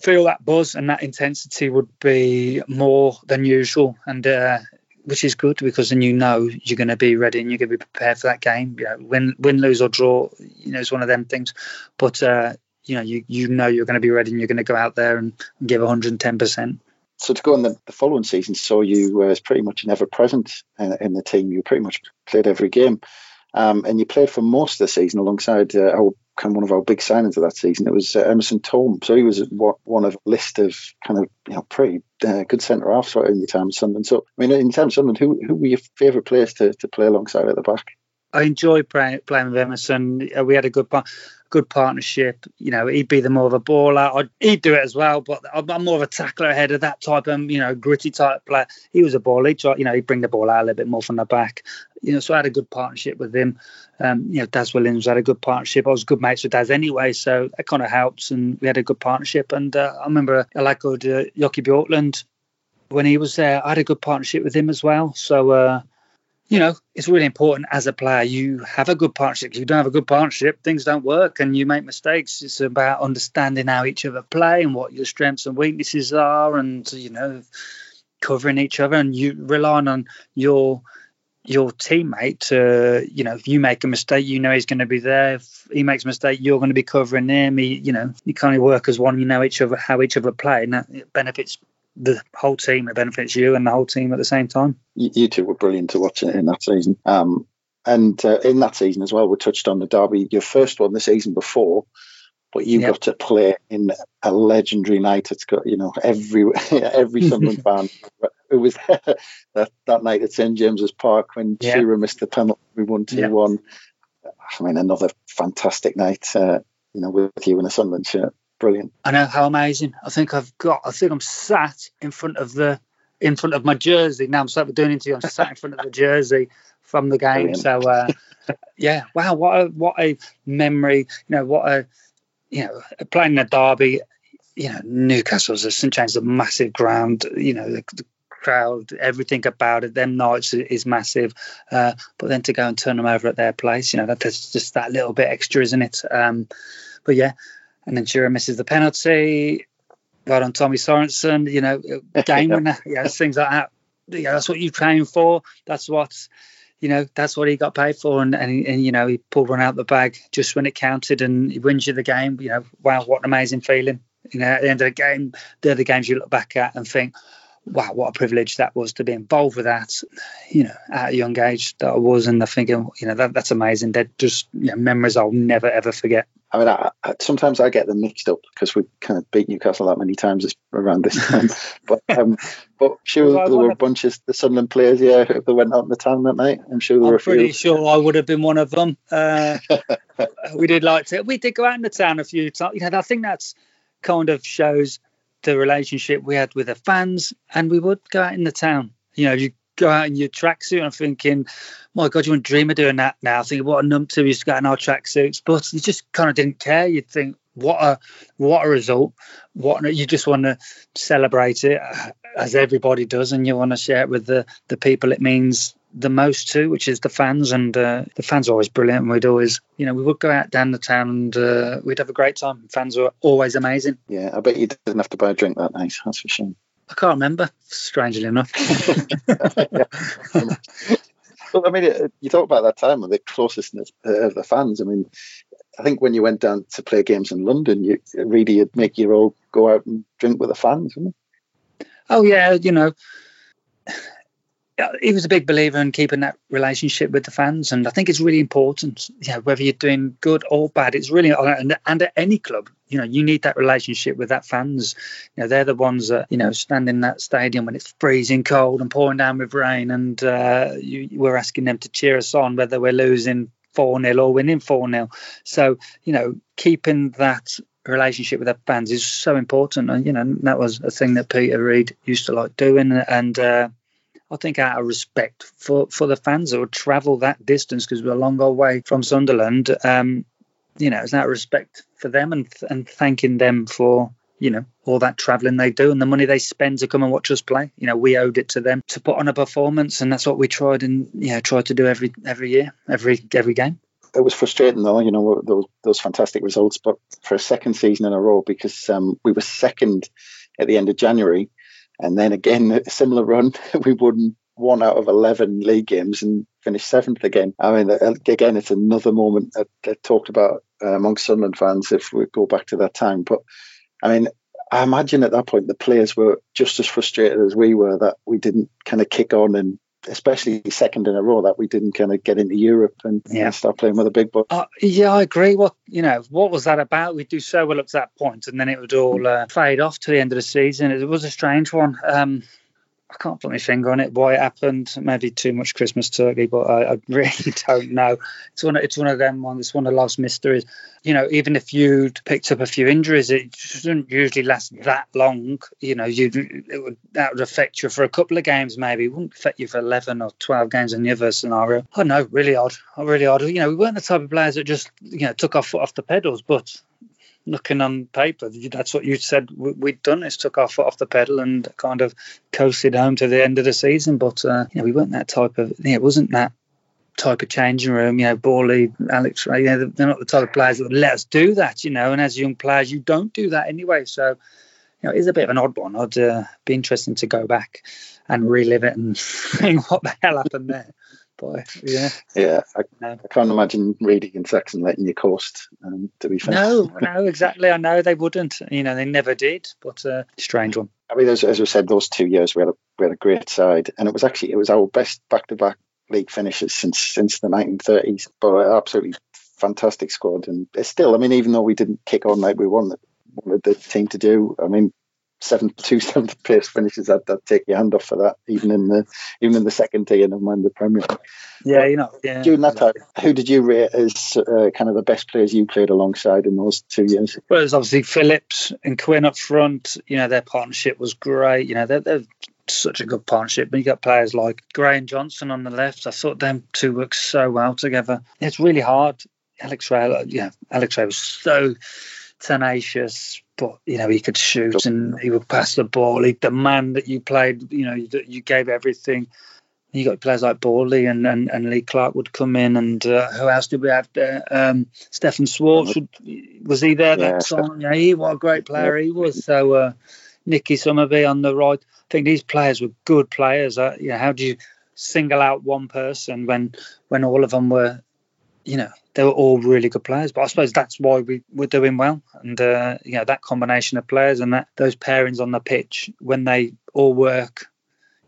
feel that buzz and that intensity would be more than usual, and uh, which is good because then you know you're going to be ready and you're going to be prepared for that game. You know, win, win, lose or draw, you know, it's one of them things. But uh, you know, you you know you're going to be ready and you're going to go out there and, give 110 percent. So to go on the, the following season, saw you uh, as pretty much an ever present in, in, the team. You pretty much played every game. Um, and you played for most of the season alongside uh, kind of one of our big signings of that season. It was uh, Emerson Thome. So he was one of a list of kind of you know pretty uh, good centre halves in your time Sunderland. So I mean, in terms of Sunderland, who who were your favourite players to, to play alongside at the back? I enjoyed playing, with Emerson. Uh, we had a good good partnership. You know, he'd be the more of a baller. I'd, he'd do it as well, but I'm more of a tackler ahead of that type of, you know, gritty type player. He was a baller. He'd try, you know, he'd bring the ball out a little bit more from the back. You know, so I had a good partnership with him. Um, you know, Daz Williams had a good partnership. I was good mates with Daz anyway, so that kind of helps. And we had a good partnership. And uh, I remember I like good uh, Jockey Bjorklund when he was there. I had a good partnership with him as well. So, uh, you know, it's really important as a player you have a good partnership. If you don't have a good partnership, things don't work and you make mistakes. It's about understanding how each other play and what your strengths and weaknesses are, and you know, covering each other and you relying on your your teammate to you know if you make a mistake you know he's going to be there if he makes a mistake you're going to be covering him he, you know you kind of work as one you know each other how each other play and that benefits the whole team it benefits you and the whole team at the same time you, you two were brilliant to watch in that season um, and uh, in that season as well we touched on the derby your first one the season before but you yep. got to play in a legendary night. It's got you know every (laughs) every Sunderland (laughs) fan who was there (laughs) that, that night at St James's Park when yep. Shearer missed the penalty. We won two yep. one. I mean, another fantastic night. Uh, you know, with you in a Sunderland shirt, brilliant. I know how amazing. I think I've got. I think I'm sat in front of the in front of my jersey now. I'm sat with doing interview. I'm sat in front of the jersey from the game. Brilliant. So uh, (laughs) yeah, wow, what a what a memory. You know, what a you know, playing a derby, you know, Newcastle's a St James a massive ground. You know, the, the, crowd, everything about it, them nights is massive. Uh, but then to go and turn them over at their place, you know, that, that's just that little bit extra, isn't it? Um, but yeah, and then Shearer misses the penalty. Right on Tommy Sorensen, you know, (laughs) game winner, yeah, things like that. Yeah, that's what you train for. That's what you know, that's what he got paid for. And, and, and, you know, he pulled one out the bag just when it counted and he wins you the game. You know, wow, what an amazing feeling. You know, at the end of the game, they're the games you look back at and think, wow, what a privilege that was to be involved with that, you know, at a young age that I was. And I think, you know, that, that's amazing. They're just you know, memories I'll never, ever forget. I mean, I, I, sometimes I get them mixed up because we kind of beat Newcastle that many times around this time. (laughs) but um, but sure, well, there were a bunch of the Sunderland players, yeah, who went out in the town that night. I'm sure there I'm were. pretty sure I would have been one of them. Uh, (laughs) we did like to. We did go out in the town a few times. You know, I think that's kind of shows the relationship we had with the fans, and we would go out in the town. You know, you go out in your tracksuit. And I'm thinking, my God, you wouldn't dream of doing that now. Thinking what a numpty we used to get in our tracksuits, but you just kind of didn't care. You'd think, what a what a result! What you just want to celebrate it uh, as everybody does, and you want to share it with the the people it means the most to, which is the fans. And uh, the fans are always brilliant. And we'd always, you know, we would go out down the town and uh, we'd have a great time. Fans were always amazing. Yeah, I bet you didn't have to buy a drink that night. That's for sure. I can't remember, strangely enough. (laughs) well, I mean, you talk about that time and the closeness uh, of the fans. I mean, I think when you went down to play games in London, you really would make you all go out and drink with the fans, wouldn't it? Oh yeah, you know, he was a big believer in keeping that relationship with the fans, and I think it's really important. Yeah, whether you're doing good or bad, it's really and, and at any club, you know, you need that relationship with that fans. You know, they're the ones that you know stand in that stadium when it's freezing cold and pouring down with rain, and uh, you, we're asking them to cheer us on whether we're losing four 0 or winning four 0 So you know, keeping that relationship with the fans is so important, and you know, that was a thing that Peter Reid used to like doing, and. Uh, I think out of respect for, for the fans that would travel that distance because we're a long old way from Sunderland, um, you know, it's out of respect for them and and thanking them for you know all that travelling they do and the money they spend to come and watch us play. You know, we owed it to them to put on a performance, and that's what we tried and you know tried to do every every year, every every game. It was frustrating though, you know, those those fantastic results, but for a second season in a row because um, we were second at the end of January and then again, (laughs) a similar run, (laughs) we won one out of 11 league games and finished seventh again. I mean, uh, again, it's another moment that, talked about uh, amongst Sunderland fans if we go back to that time. But I mean, I imagine at that point the players were just as frustrated as we were that we didn't kind of kick on and especially second in a row that we didn't kind of get into Europe and, yeah. start playing with a big boys. Uh, yeah, I agree. What you know, what was that about? We'd do so well up to that point, and then it would all uh, fade off to the end of the season. It was a strange one. Um, I can't put my finger on it why it happened. Maybe too much Christmas turkey, but I, I really (laughs) don't know. It's one. Of, it's one of them ones. It's one of life's mysteries. You know, even if you'd picked up a few injuries, it shouldn't usually last that long. You know, you it would that would affect you for a couple of games, maybe. It wouldn't affect you for eleven or twelve games in the other scenario. Oh, I know, really odd. Oh, really odd. You know, we weren't the type of players that just you know took our foot off the pedals, but looking on paper, that's what you said we'd done is took our foot off the pedal and kind of coasted home to the end of the season. But uh, you know, we weren't that type of. You know, it wasn't that type of changing room. You know, Borley, Alex, you know, they're not the type of players that would let us do that. You know, and as young players, you don't do that anyway. So, you know, it's a bit of an odd one. I'd uh, be interesting to go back and relive it and (laughs) think what the hell happened there boy. Yeah. Yeah. I, I, can't imagine Reedy and Saxton letting you coast, um, to be fair. No, no, exactly. I know they wouldn't. You know, they never did, but uh, strange one. I mean, as, as we said, those two years we had, a, we had a great side, and it was actually it was our best back-to-back league finishes since since the 1930s. But absolutely fantastic squad, and still, I mean, even though we didn't kick on like we wanted, wanted the team to do, I mean, seventh, two seventh place finishes, I'd, I'd, take your hand off for that, even in the even in the second tier, never mind the Premier League. Yeah, you know. Yeah. During that time, who did you rate as uh, kind of the best players you played alongside in those two years? Well, it was obviously Phillips and Quinn up front. You know, their partnership was great. You know, they're, they're such a good partnership. But you got players like Gray and Johnston on the left. I thought them two worked so well together. It's really hard. Alex Rae, yeah, Alex Rae was so tenacious, but you know he could shoot and he would pass the ball. He, the man that you played, you know, you, you gave everything. You got players like Borley and, and, and Lee Clark would come in, and uh, who else did we have there? Um, Stefan Schwarz would, was he there yeah, that time? Yeah, he what a great player he was. So uh, Nicky Summerbee on the right. I think these players were good players. Uh, you know, how do you single out one person when when all of them were, you know, they were all really good players. But I suppose that's why we were doing well. And uh, you know that combination of players and that those pairings on the pitch when they all work.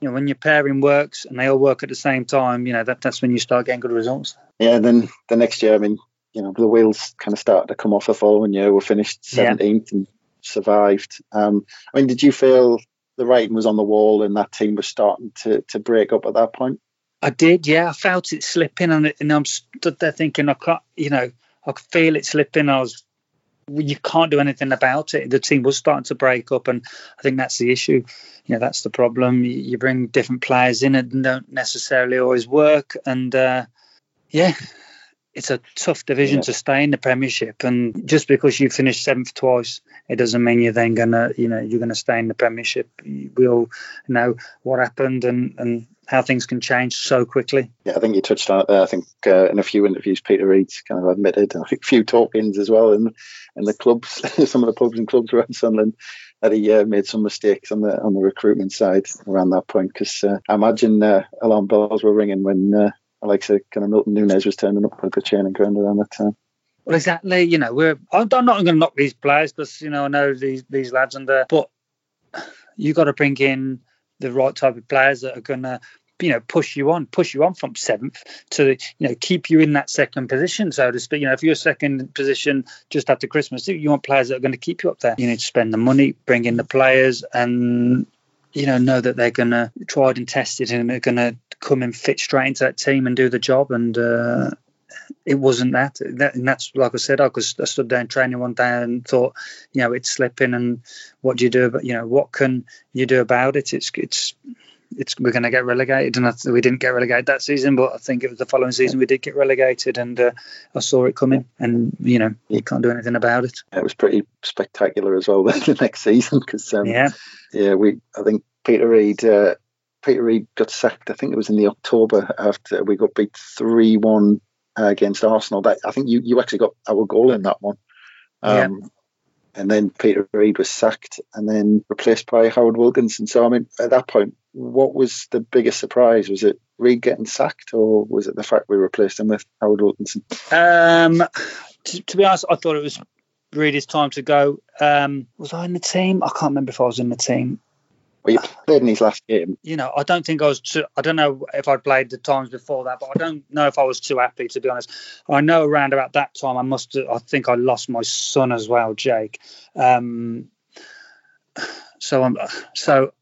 You know, when your pairing works and they all work at the same time, you know that that's when you start getting good results. Yeah. Then the next year, I mean, you know, the wheels kind of started to come off the following year. We finished seventeenth yeah. and survived. Um, I mean, did you feel the writing was on the wall and that team was starting to to break up at that point? I did, yeah. I felt it slipping, and, and I'm stood there thinking, I can't, you know, I could feel it slipping. I was, you can't do anything about it. The team was starting to break up, and I think that's the issue. You know, that's the problem. You, you bring different players in and don't necessarily always work, and uh, yeah, it's a tough division yeah. to stay in the Premiership. And just because you finished seventh twice, it doesn't mean you're then gonna, you know, you're gonna stay in the Premiership. We all know what happened, and and how things can change so quickly. Yeah, I think you touched on it there. I think uh, in a few interviews, Peter Reid's kind of admitted, I think a few talk-ins as well in in the clubs, (laughs) some of the pubs and clubs around Sunderland, that he uh, made some mistakes on the on the recruitment side around that point. Because uh, I imagine uh, alarm bells were ringing when, uh, like I said, kind of Milton Nunez was turning up with the training ground around that time. Well, exactly. You know, we're I'm not going to knock these players because you know I know these these lads and there, but you got to bring in the right type of players that are going to you know push you on push you on from seventh to you know keep you in that second position so to speak you know if you're second position just after christmas you want players that are going to keep you up there you need to spend the money bring in the players and you know know that they're going to tried and tested and they're going to come and fit straight into that team and do the job and uh, it wasn't that. that. and that's like I said, I, was, I stood down training one day and thought, you know, it's slipping, and what do you do? But you know, what can you do about it? It's it's it's we're going to get relegated, and we didn't get relegated that season, but I think it was the following season we did get relegated, and uh, I saw it coming, and you know you can't do anything about it. It was pretty spectacular as well (laughs) the next season because um, yeah, yeah, we I think Peter Reid. Uh, Peter Reid got sacked. I think it was in the October after we got beat three one uh, against Arsenal. That I think you you actually got our goal in that one. Um, yeah and then Peter Reid was sacked and then replaced by Howard Wilkinson. So I mean, at that point, what was the biggest surprise? Was it Reid getting sacked, or was it the fact we replaced him with Howard Wilkinson? Um, to, to, be honest, I thought it was Reid's time to go. Um, was I in the team? I can't remember if I was in the team. Well, you played in his last game. You know, I don't think I was too. I don't know if I'd played the times before that, but I don't know if I was too happy to be honest. I know around about that time, I must. I think I lost my son as well, Jake. Um, so I'm. So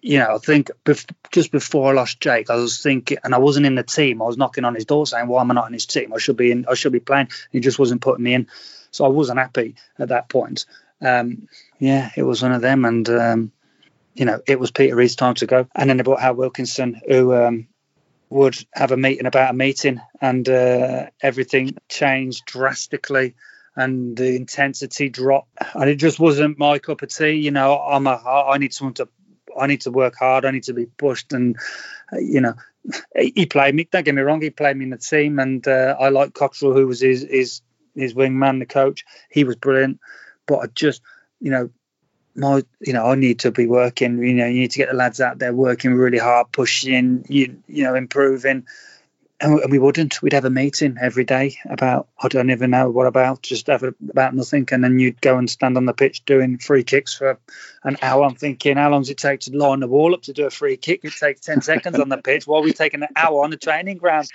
you know, I think bef- just before I lost Jake, I was thinking, and I wasn't in the team. I was knocking on his door saying, "Why am I not in his team? I should be in. I should be playing." He just wasn't putting me in, so I wasn't happy at that point. Um, yeah, it was one of them, and um, you know, it was Peter Reid's time to go. And then they brought Hal Wilkinson, who um, would have a meeting about a meeting, and uh, everything changed drastically. and the intensity dropped, and it just wasn't my cup of tea. You know, I'm a I need someone to I need to work hard. I need to be pushed, and you know, he played me. Don't get me wrong, he played me in the team, and uh, I like Cotterill, who was his his his wingman, the coach. He was brilliant, but I just, you know, my, you know, I need to be working. You know, you need to get the lads out there working really hard, pushing, you, you know, improving and we wouldn't. We'd have a meeting every day about I don't even know what about, just about nothing, and then you'd go and stand on the pitch doing free kicks for an hour. I'm thinking, how long does it take to line the wall up to do a free kick? It takes ten seconds on the pitch. While we're taking an hour on the training ground,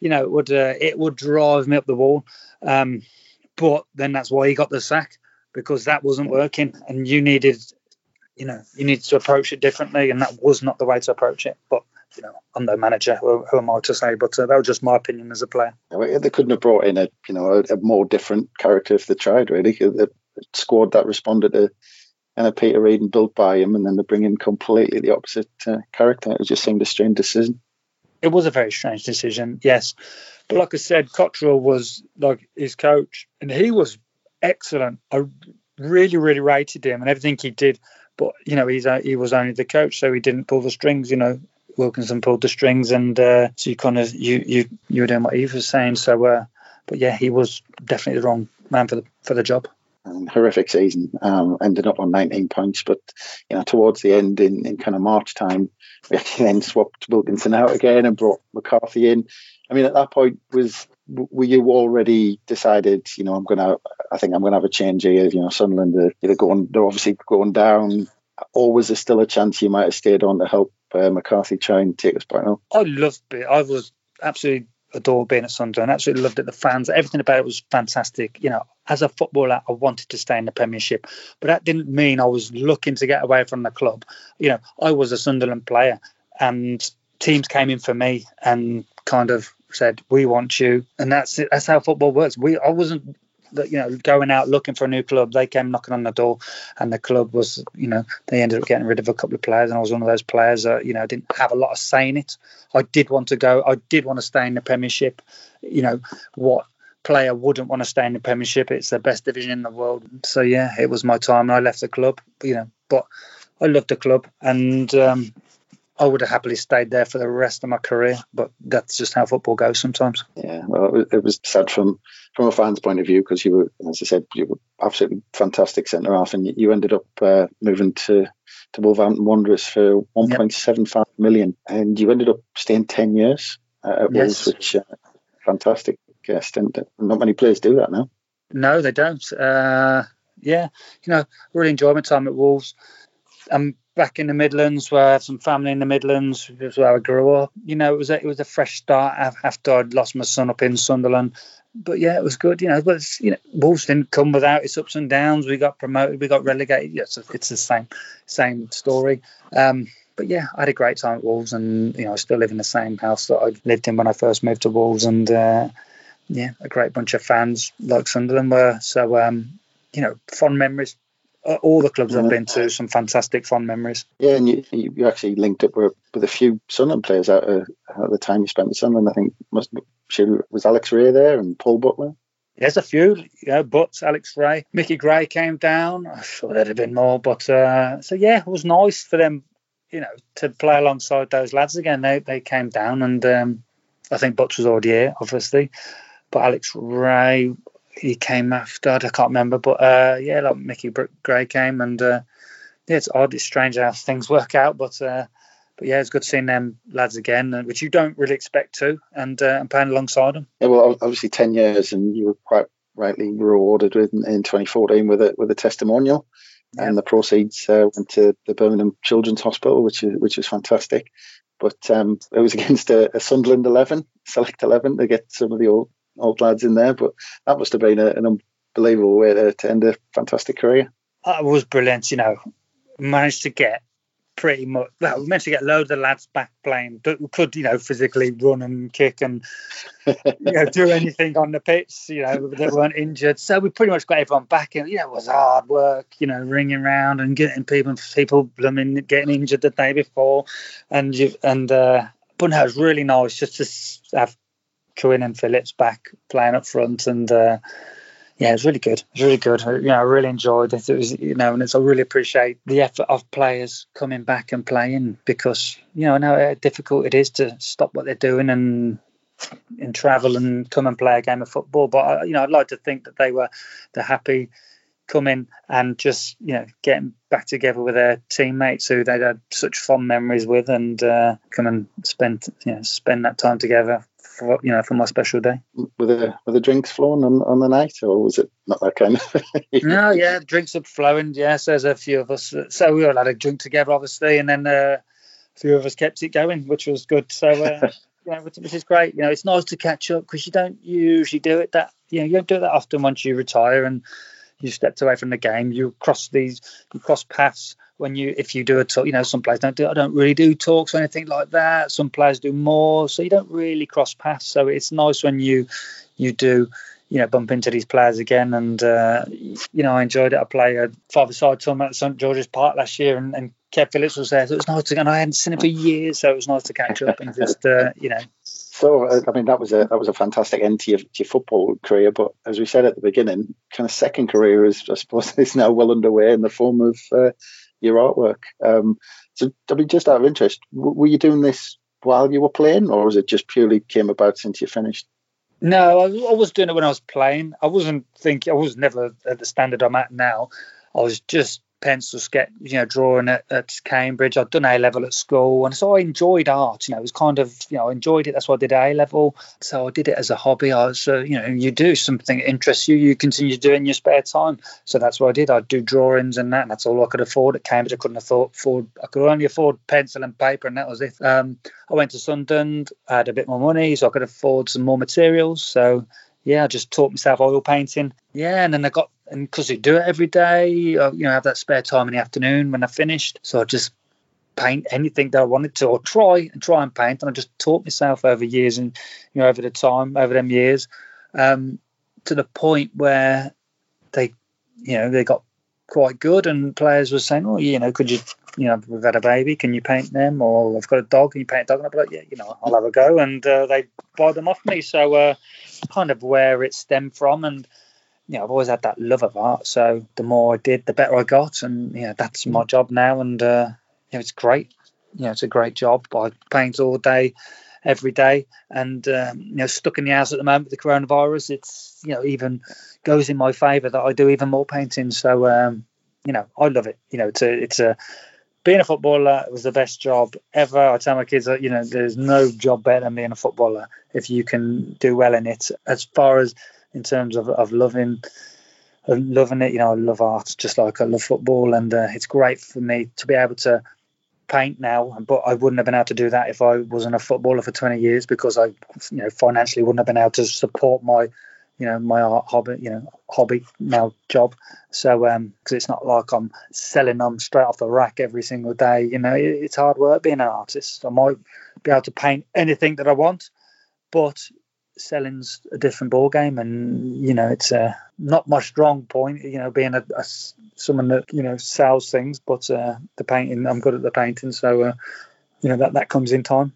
you know, it would uh, it would drive me up the wall. Um, but then that's why he got the sack because that wasn't working, and you needed, you know, you needed to approach it differently, and that was not the way to approach it. But you know, I'm no manager. Who, who am I to say? But uh, that was just my opinion as a player. They couldn't have brought in a you know a, a more different character if they tried. Really, the squad that responded to and a Peter Reid and built by him, and then they bring in completely the opposite uh, character. It just seemed a strange decision. It was a very strange decision, yes. But like I said, Cotterill was like his coach, and he was excellent. I really, really rated him and everything he did. But you know, he's he was only the coach, so he didn't pull the strings. You know, Wilkinson pulled the strings, and uh, so you kind of you you you were doing what he was saying. So, uh, but yeah, he was definitely the wrong man for the for the job. And horrific season. Um, ended up on 19 points, but you know towards the end in, in kind of March time, we actually then swapped Wilkinson out again and brought McCarthy in. I mean, at that point, was were you already decided? You know, I'm gonna. I think I'm gonna have a change here. You know, Sunderland are either going. They're obviously going down. Or was there still a chance you might have stayed on to help uh, McCarthy try and take us back now? I loved it. I was absolutely adored being at Sunderland. Absolutely loved it. The fans, everything about it was fantastic. You know, as a footballer, I wanted to stay in the Premiership, but that didn't mean I was looking to get away from the club. You know, I was a Sunderland player, and teams came in for me and kind of said, "We want you," and that's it. That's how football works. We, I wasn't you know going out looking for a new club. They came knocking on the door, and the club was you know they ended up getting rid of a couple of players, and I was one of those players that you know didn't have a lot of say in it. I did want to go. I did want to stay in the Premiership. You know what player wouldn't want to stay in the Premiership? It's the best division in the world. So yeah, it was my time. And i left the club. You know, but I loved the club, and um, I would have happily stayed there for the rest of my career, but that's just how football goes sometimes. Yeah, well, it was sad from from a fan's point of view because you were, as I said, you were absolutely fantastic centre half, and you ended up uh, moving to to Wolverhampton Wanderers for 1.75 yep. million, and you ended up staying 10 years at yes. Wolves, which uh, fantastic uh, stint. Not many players do that now. No, they don't. Uh, yeah, you know, really enjoyed my time at Wolves. I'm back in the Midlands, where I have some family in the Midlands, where I grew up. You know, it was a, it was a fresh start after I'd lost my son up in Sunderland. But yeah, it was good. You know, but you know, Wolves didn't come without its ups and downs. We got promoted, we got relegated. Yeah, it's, the same same story. Um, but yeah, I had a great time at Wolves, and you know, I still live in the same house that I lived in when I first moved to Wolves, and uh, yeah, a great bunch of fans like Sunderland were. So um, you know, fond memories all the clubs I've been to, some fantastic fond memories. Yeah, and you, you actually linked up with, with a few Sunderland players out of, at the time you spent at Sunderland. I think must was Alex Rae there and Paul Butler. There's a few, yeah, Butts, Alex Rae, Mickey Gray came down. I thought there'd have been more, but uh, so yeah, it was nice for them, you know, to play alongside those lads again. They they came down, and um, I think Butts was already here, obviously, but Alex Rae he came after. I can't remember, but uh, yeah, like Mickey Gray came, and uh, yeah, it's odd. It's strange how things work out, but uh, but yeah, it's good seeing them lads again, uh, which you don't really expect to, and uh, and playing alongside them. Yeah, well, obviously ten years, and you were quite rightly rewarded with in 2014 with a with a testimonial, yeah. and the proceeds uh, went to the Birmingham Children's Hospital, which is which is fantastic. But um, it was (laughs) against a, a Sunderland eleven, select eleven, to get some of the old old lads in there. But that must have been a, an unbelievable way to, to end a fantastic career. It was brilliant, you know. Managed to get pretty much well, we managed to get loads of lads back playing we could you know physically run and kick and you know do (laughs) anything on the pitch you know that weren't injured so we pretty much got everyone back and you know it was hard work you know ringing around and getting people people blooming getting injured the day before and you and uh but no it was really nice just to have Quinn and Phillips back playing up front, and uh, yeah, it's really good. It's really good. You know, I really enjoyed it. It was, you know, and it's I really appreciate the effort of players coming back and playing because you know I know how difficult it is to stop what they're doing and and travel and come and play a game of football. But you know, I'd like to think that they were they're happy coming and just you know getting back together with their teammates who they'd had such fond memories with and uh, come and spend you know spend that time together for you know for my special day. Were the were the drinks flowing on, on the night, or was it not that kind of? thing? no, yeah, drinks are flowing. Yes, there's a few of us, so we all had a drink together, obviously, and then uh, a few of us kept it going, which was good. So. Uh, (laughs) yeah, which is great. You know, it's nice to catch up because you don't usually do it that you know you don't do it that often once you retire and you stepped away from the game. You cross these, you cross paths when you if you do a talk. You know, some players don't do. I don't really do talks or anything like that. Some players do more, so you don't really cross paths. So it's nice when you you do. You know, bump into these players again, and uh, you know, I enjoyed it. I played a five-a-side tournament at St George's Park last year, and, and Kev Phillips was there, so it was nice to. And I hadn't seen him for years, so it was nice to catch up and just, uh, you know, so I mean that was a that was a fantastic end to your, to your, football career. But as we said at the beginning, kind of second career is I suppose (laughs) is now well underway in the form of uh, your artwork. Um, so I mean, just out of interest, were you doing this while you were playing, or was it just purely came about since you finished? No, I, I was doing it when I was playing. I wasn't thinking. I was never at the standard I'm at now. I was just pencil sketch, you know, drawing at, at Cambridge. I'd done A level at school, and so I enjoyed art. You know, it was kind of, you know, I enjoyed it. That's why I did A level. So I did it as a hobby. I was, uh, you know, you do something that interests you, you continue to do in your spare time. So that's what I did. I'd do drawings and that. And that's all I could afford at Cambridge. I couldn't afford, I could only afford pencil and paper, and that was it. Um, I went to Sunderland. I had a bit more money, so I could afford some more materials. So yeah, I just taught myself oil painting. Yeah, and then I got and because I do it every day, you know, have that spare time in the afternoon when I finished. So I just paint anything that I wanted to, or try and try and paint. And I just taught myself over years and you know over the time, over them years, um, to the point where they, you know, they got quite good, and players were saying, "Oh, you know, could you, you know, we've had a baby, can you paint them?" Or I've got a dog, can you paint a dog? And I'd be like, "Yeah, you know, I'll have a go," and uh, they buy them off me. So, uh, kind of where it stemmed from, and you know, I've always had that love of art. So the more I did, the better I got, and yeah, that's my job now, and uh, you know, it's great. You know, it's a great job. I paint all day, every day, and um, you know, stuck in the house at the moment with the coronavirus, it's you know even goes in my favour that I do even more painting. So um, you know, I love it. You know, it's a it's a being a footballer was the best job ever. I tell my kids that you know there's no job better than being a footballer if you can do well in it. As far as in terms of, of loving of loving it. You know, I love art just like I love football, and uh, it's great for me to be able to paint now. But I wouldn't have been able to do that if I wasn't a footballer for 20 years because I, you know, financially wouldn't have been able to support my, you know, my art hobby, you know, hobby now job. So, um, because it's not like I'm selling them straight off the rack every single day. You know, it, it's hard work being an artist. I might be able to paint anything that I want, but selling's a different ball game, and you know it's uh, not my strong point. You know, being a, a someone that you know sells things, but uh, the painting, I'm good at the painting, so uh, you know that that comes in time.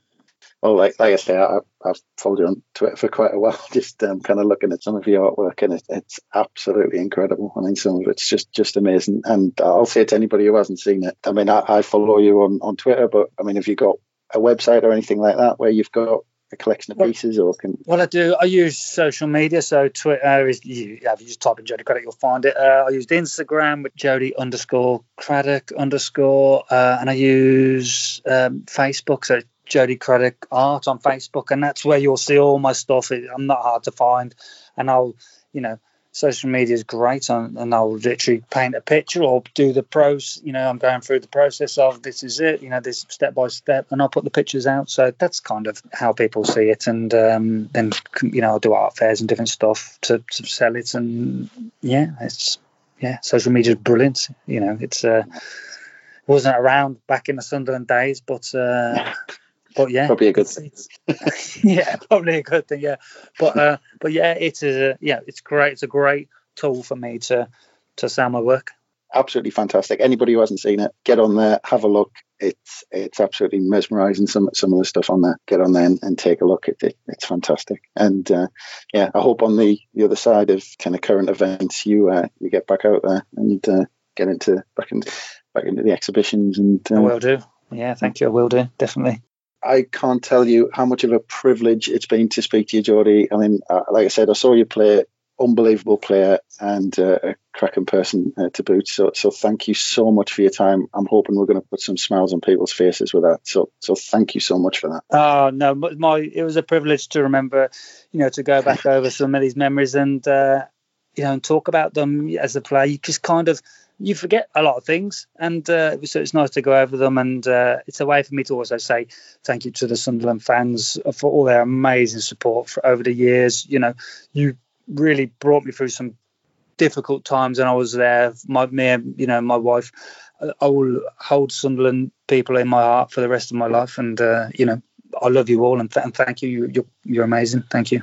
Well, like, like I say, I, have followed you on Twitter for quite a while, (laughs) just um, kind of looking at some of your artwork, and it, it's absolutely incredible. I mean, some of it's just just amazing. And I'll say to anybody who hasn't seen it, I mean, I, I follow you on, on Twitter, but I mean, have you got a website or anything like that where you've got a collection of pieces, or can? Well, I do. I use social media, so Twitter is. You, yeah, if you just type in Jody Craddock, you'll find it. Uh, I used Instagram with Jody underscore Craddock underscore, uh, and I use um, Facebook, so Jody Craddock Art on Facebook, and that's where you'll see all my stuff. I'm not hard to find, and I'll, you know, social media is great and, and I'll literally paint a picture or do the pros you know I'm going through the process of this is it you know this step by step and I'll put the pictures out. So that's kind of how people see it. And um, then you know I'll do art fairs and different stuff to, to sell it. And yeah it's yeah social media is brilliant you know it's uh wasn't around back in the Sunderland days but uh but yeah, probably a good thing. (laughs) yeah, probably a good thing. Yeah, but uh, but yeah, it is a yeah, it's great. It's a great tool for me to to sell my work. absolutely fantastic. Anybody who hasn't seen it, get on there, have a look. It's it's absolutely mesmerizing. Some some of the stuff on there. Get on there and, and take a look. It, it it's fantastic. And uh, yeah, I hope on the, the other side of kind of current events, you uh, you get back out there and uh, get into back in back into the exhibitions. And I will do. Yeah, thank you. I will do definitely. I can't tell you how much of a privilege it's been to speak to you, Jody. I mean, uh, like I said, I saw you play unbelievable player and uh, a cracking person uh, to boot. So, so thank you so much for your time. I'm hoping we're going to put some smiles on people's faces with that. So, so thank you so much for that. Oh no, my it was a privilege to remember, you know, to go back (laughs) over some of these memories and uh, you know and talk about them as a player. You just kind of you forget a lot of things, and uh, so it's nice to go over them. And uh, it's a way for me to also say thank you to the Sunderland fans for all their amazing support for over the years. You know, you really brought me through some difficult times, and I was there. My me, you know, my wife. I will hold Sunderland people in my heart for the rest of my life, and uh, you know, I love you all, and, th- and thank you. you. You're you're amazing. Thank you.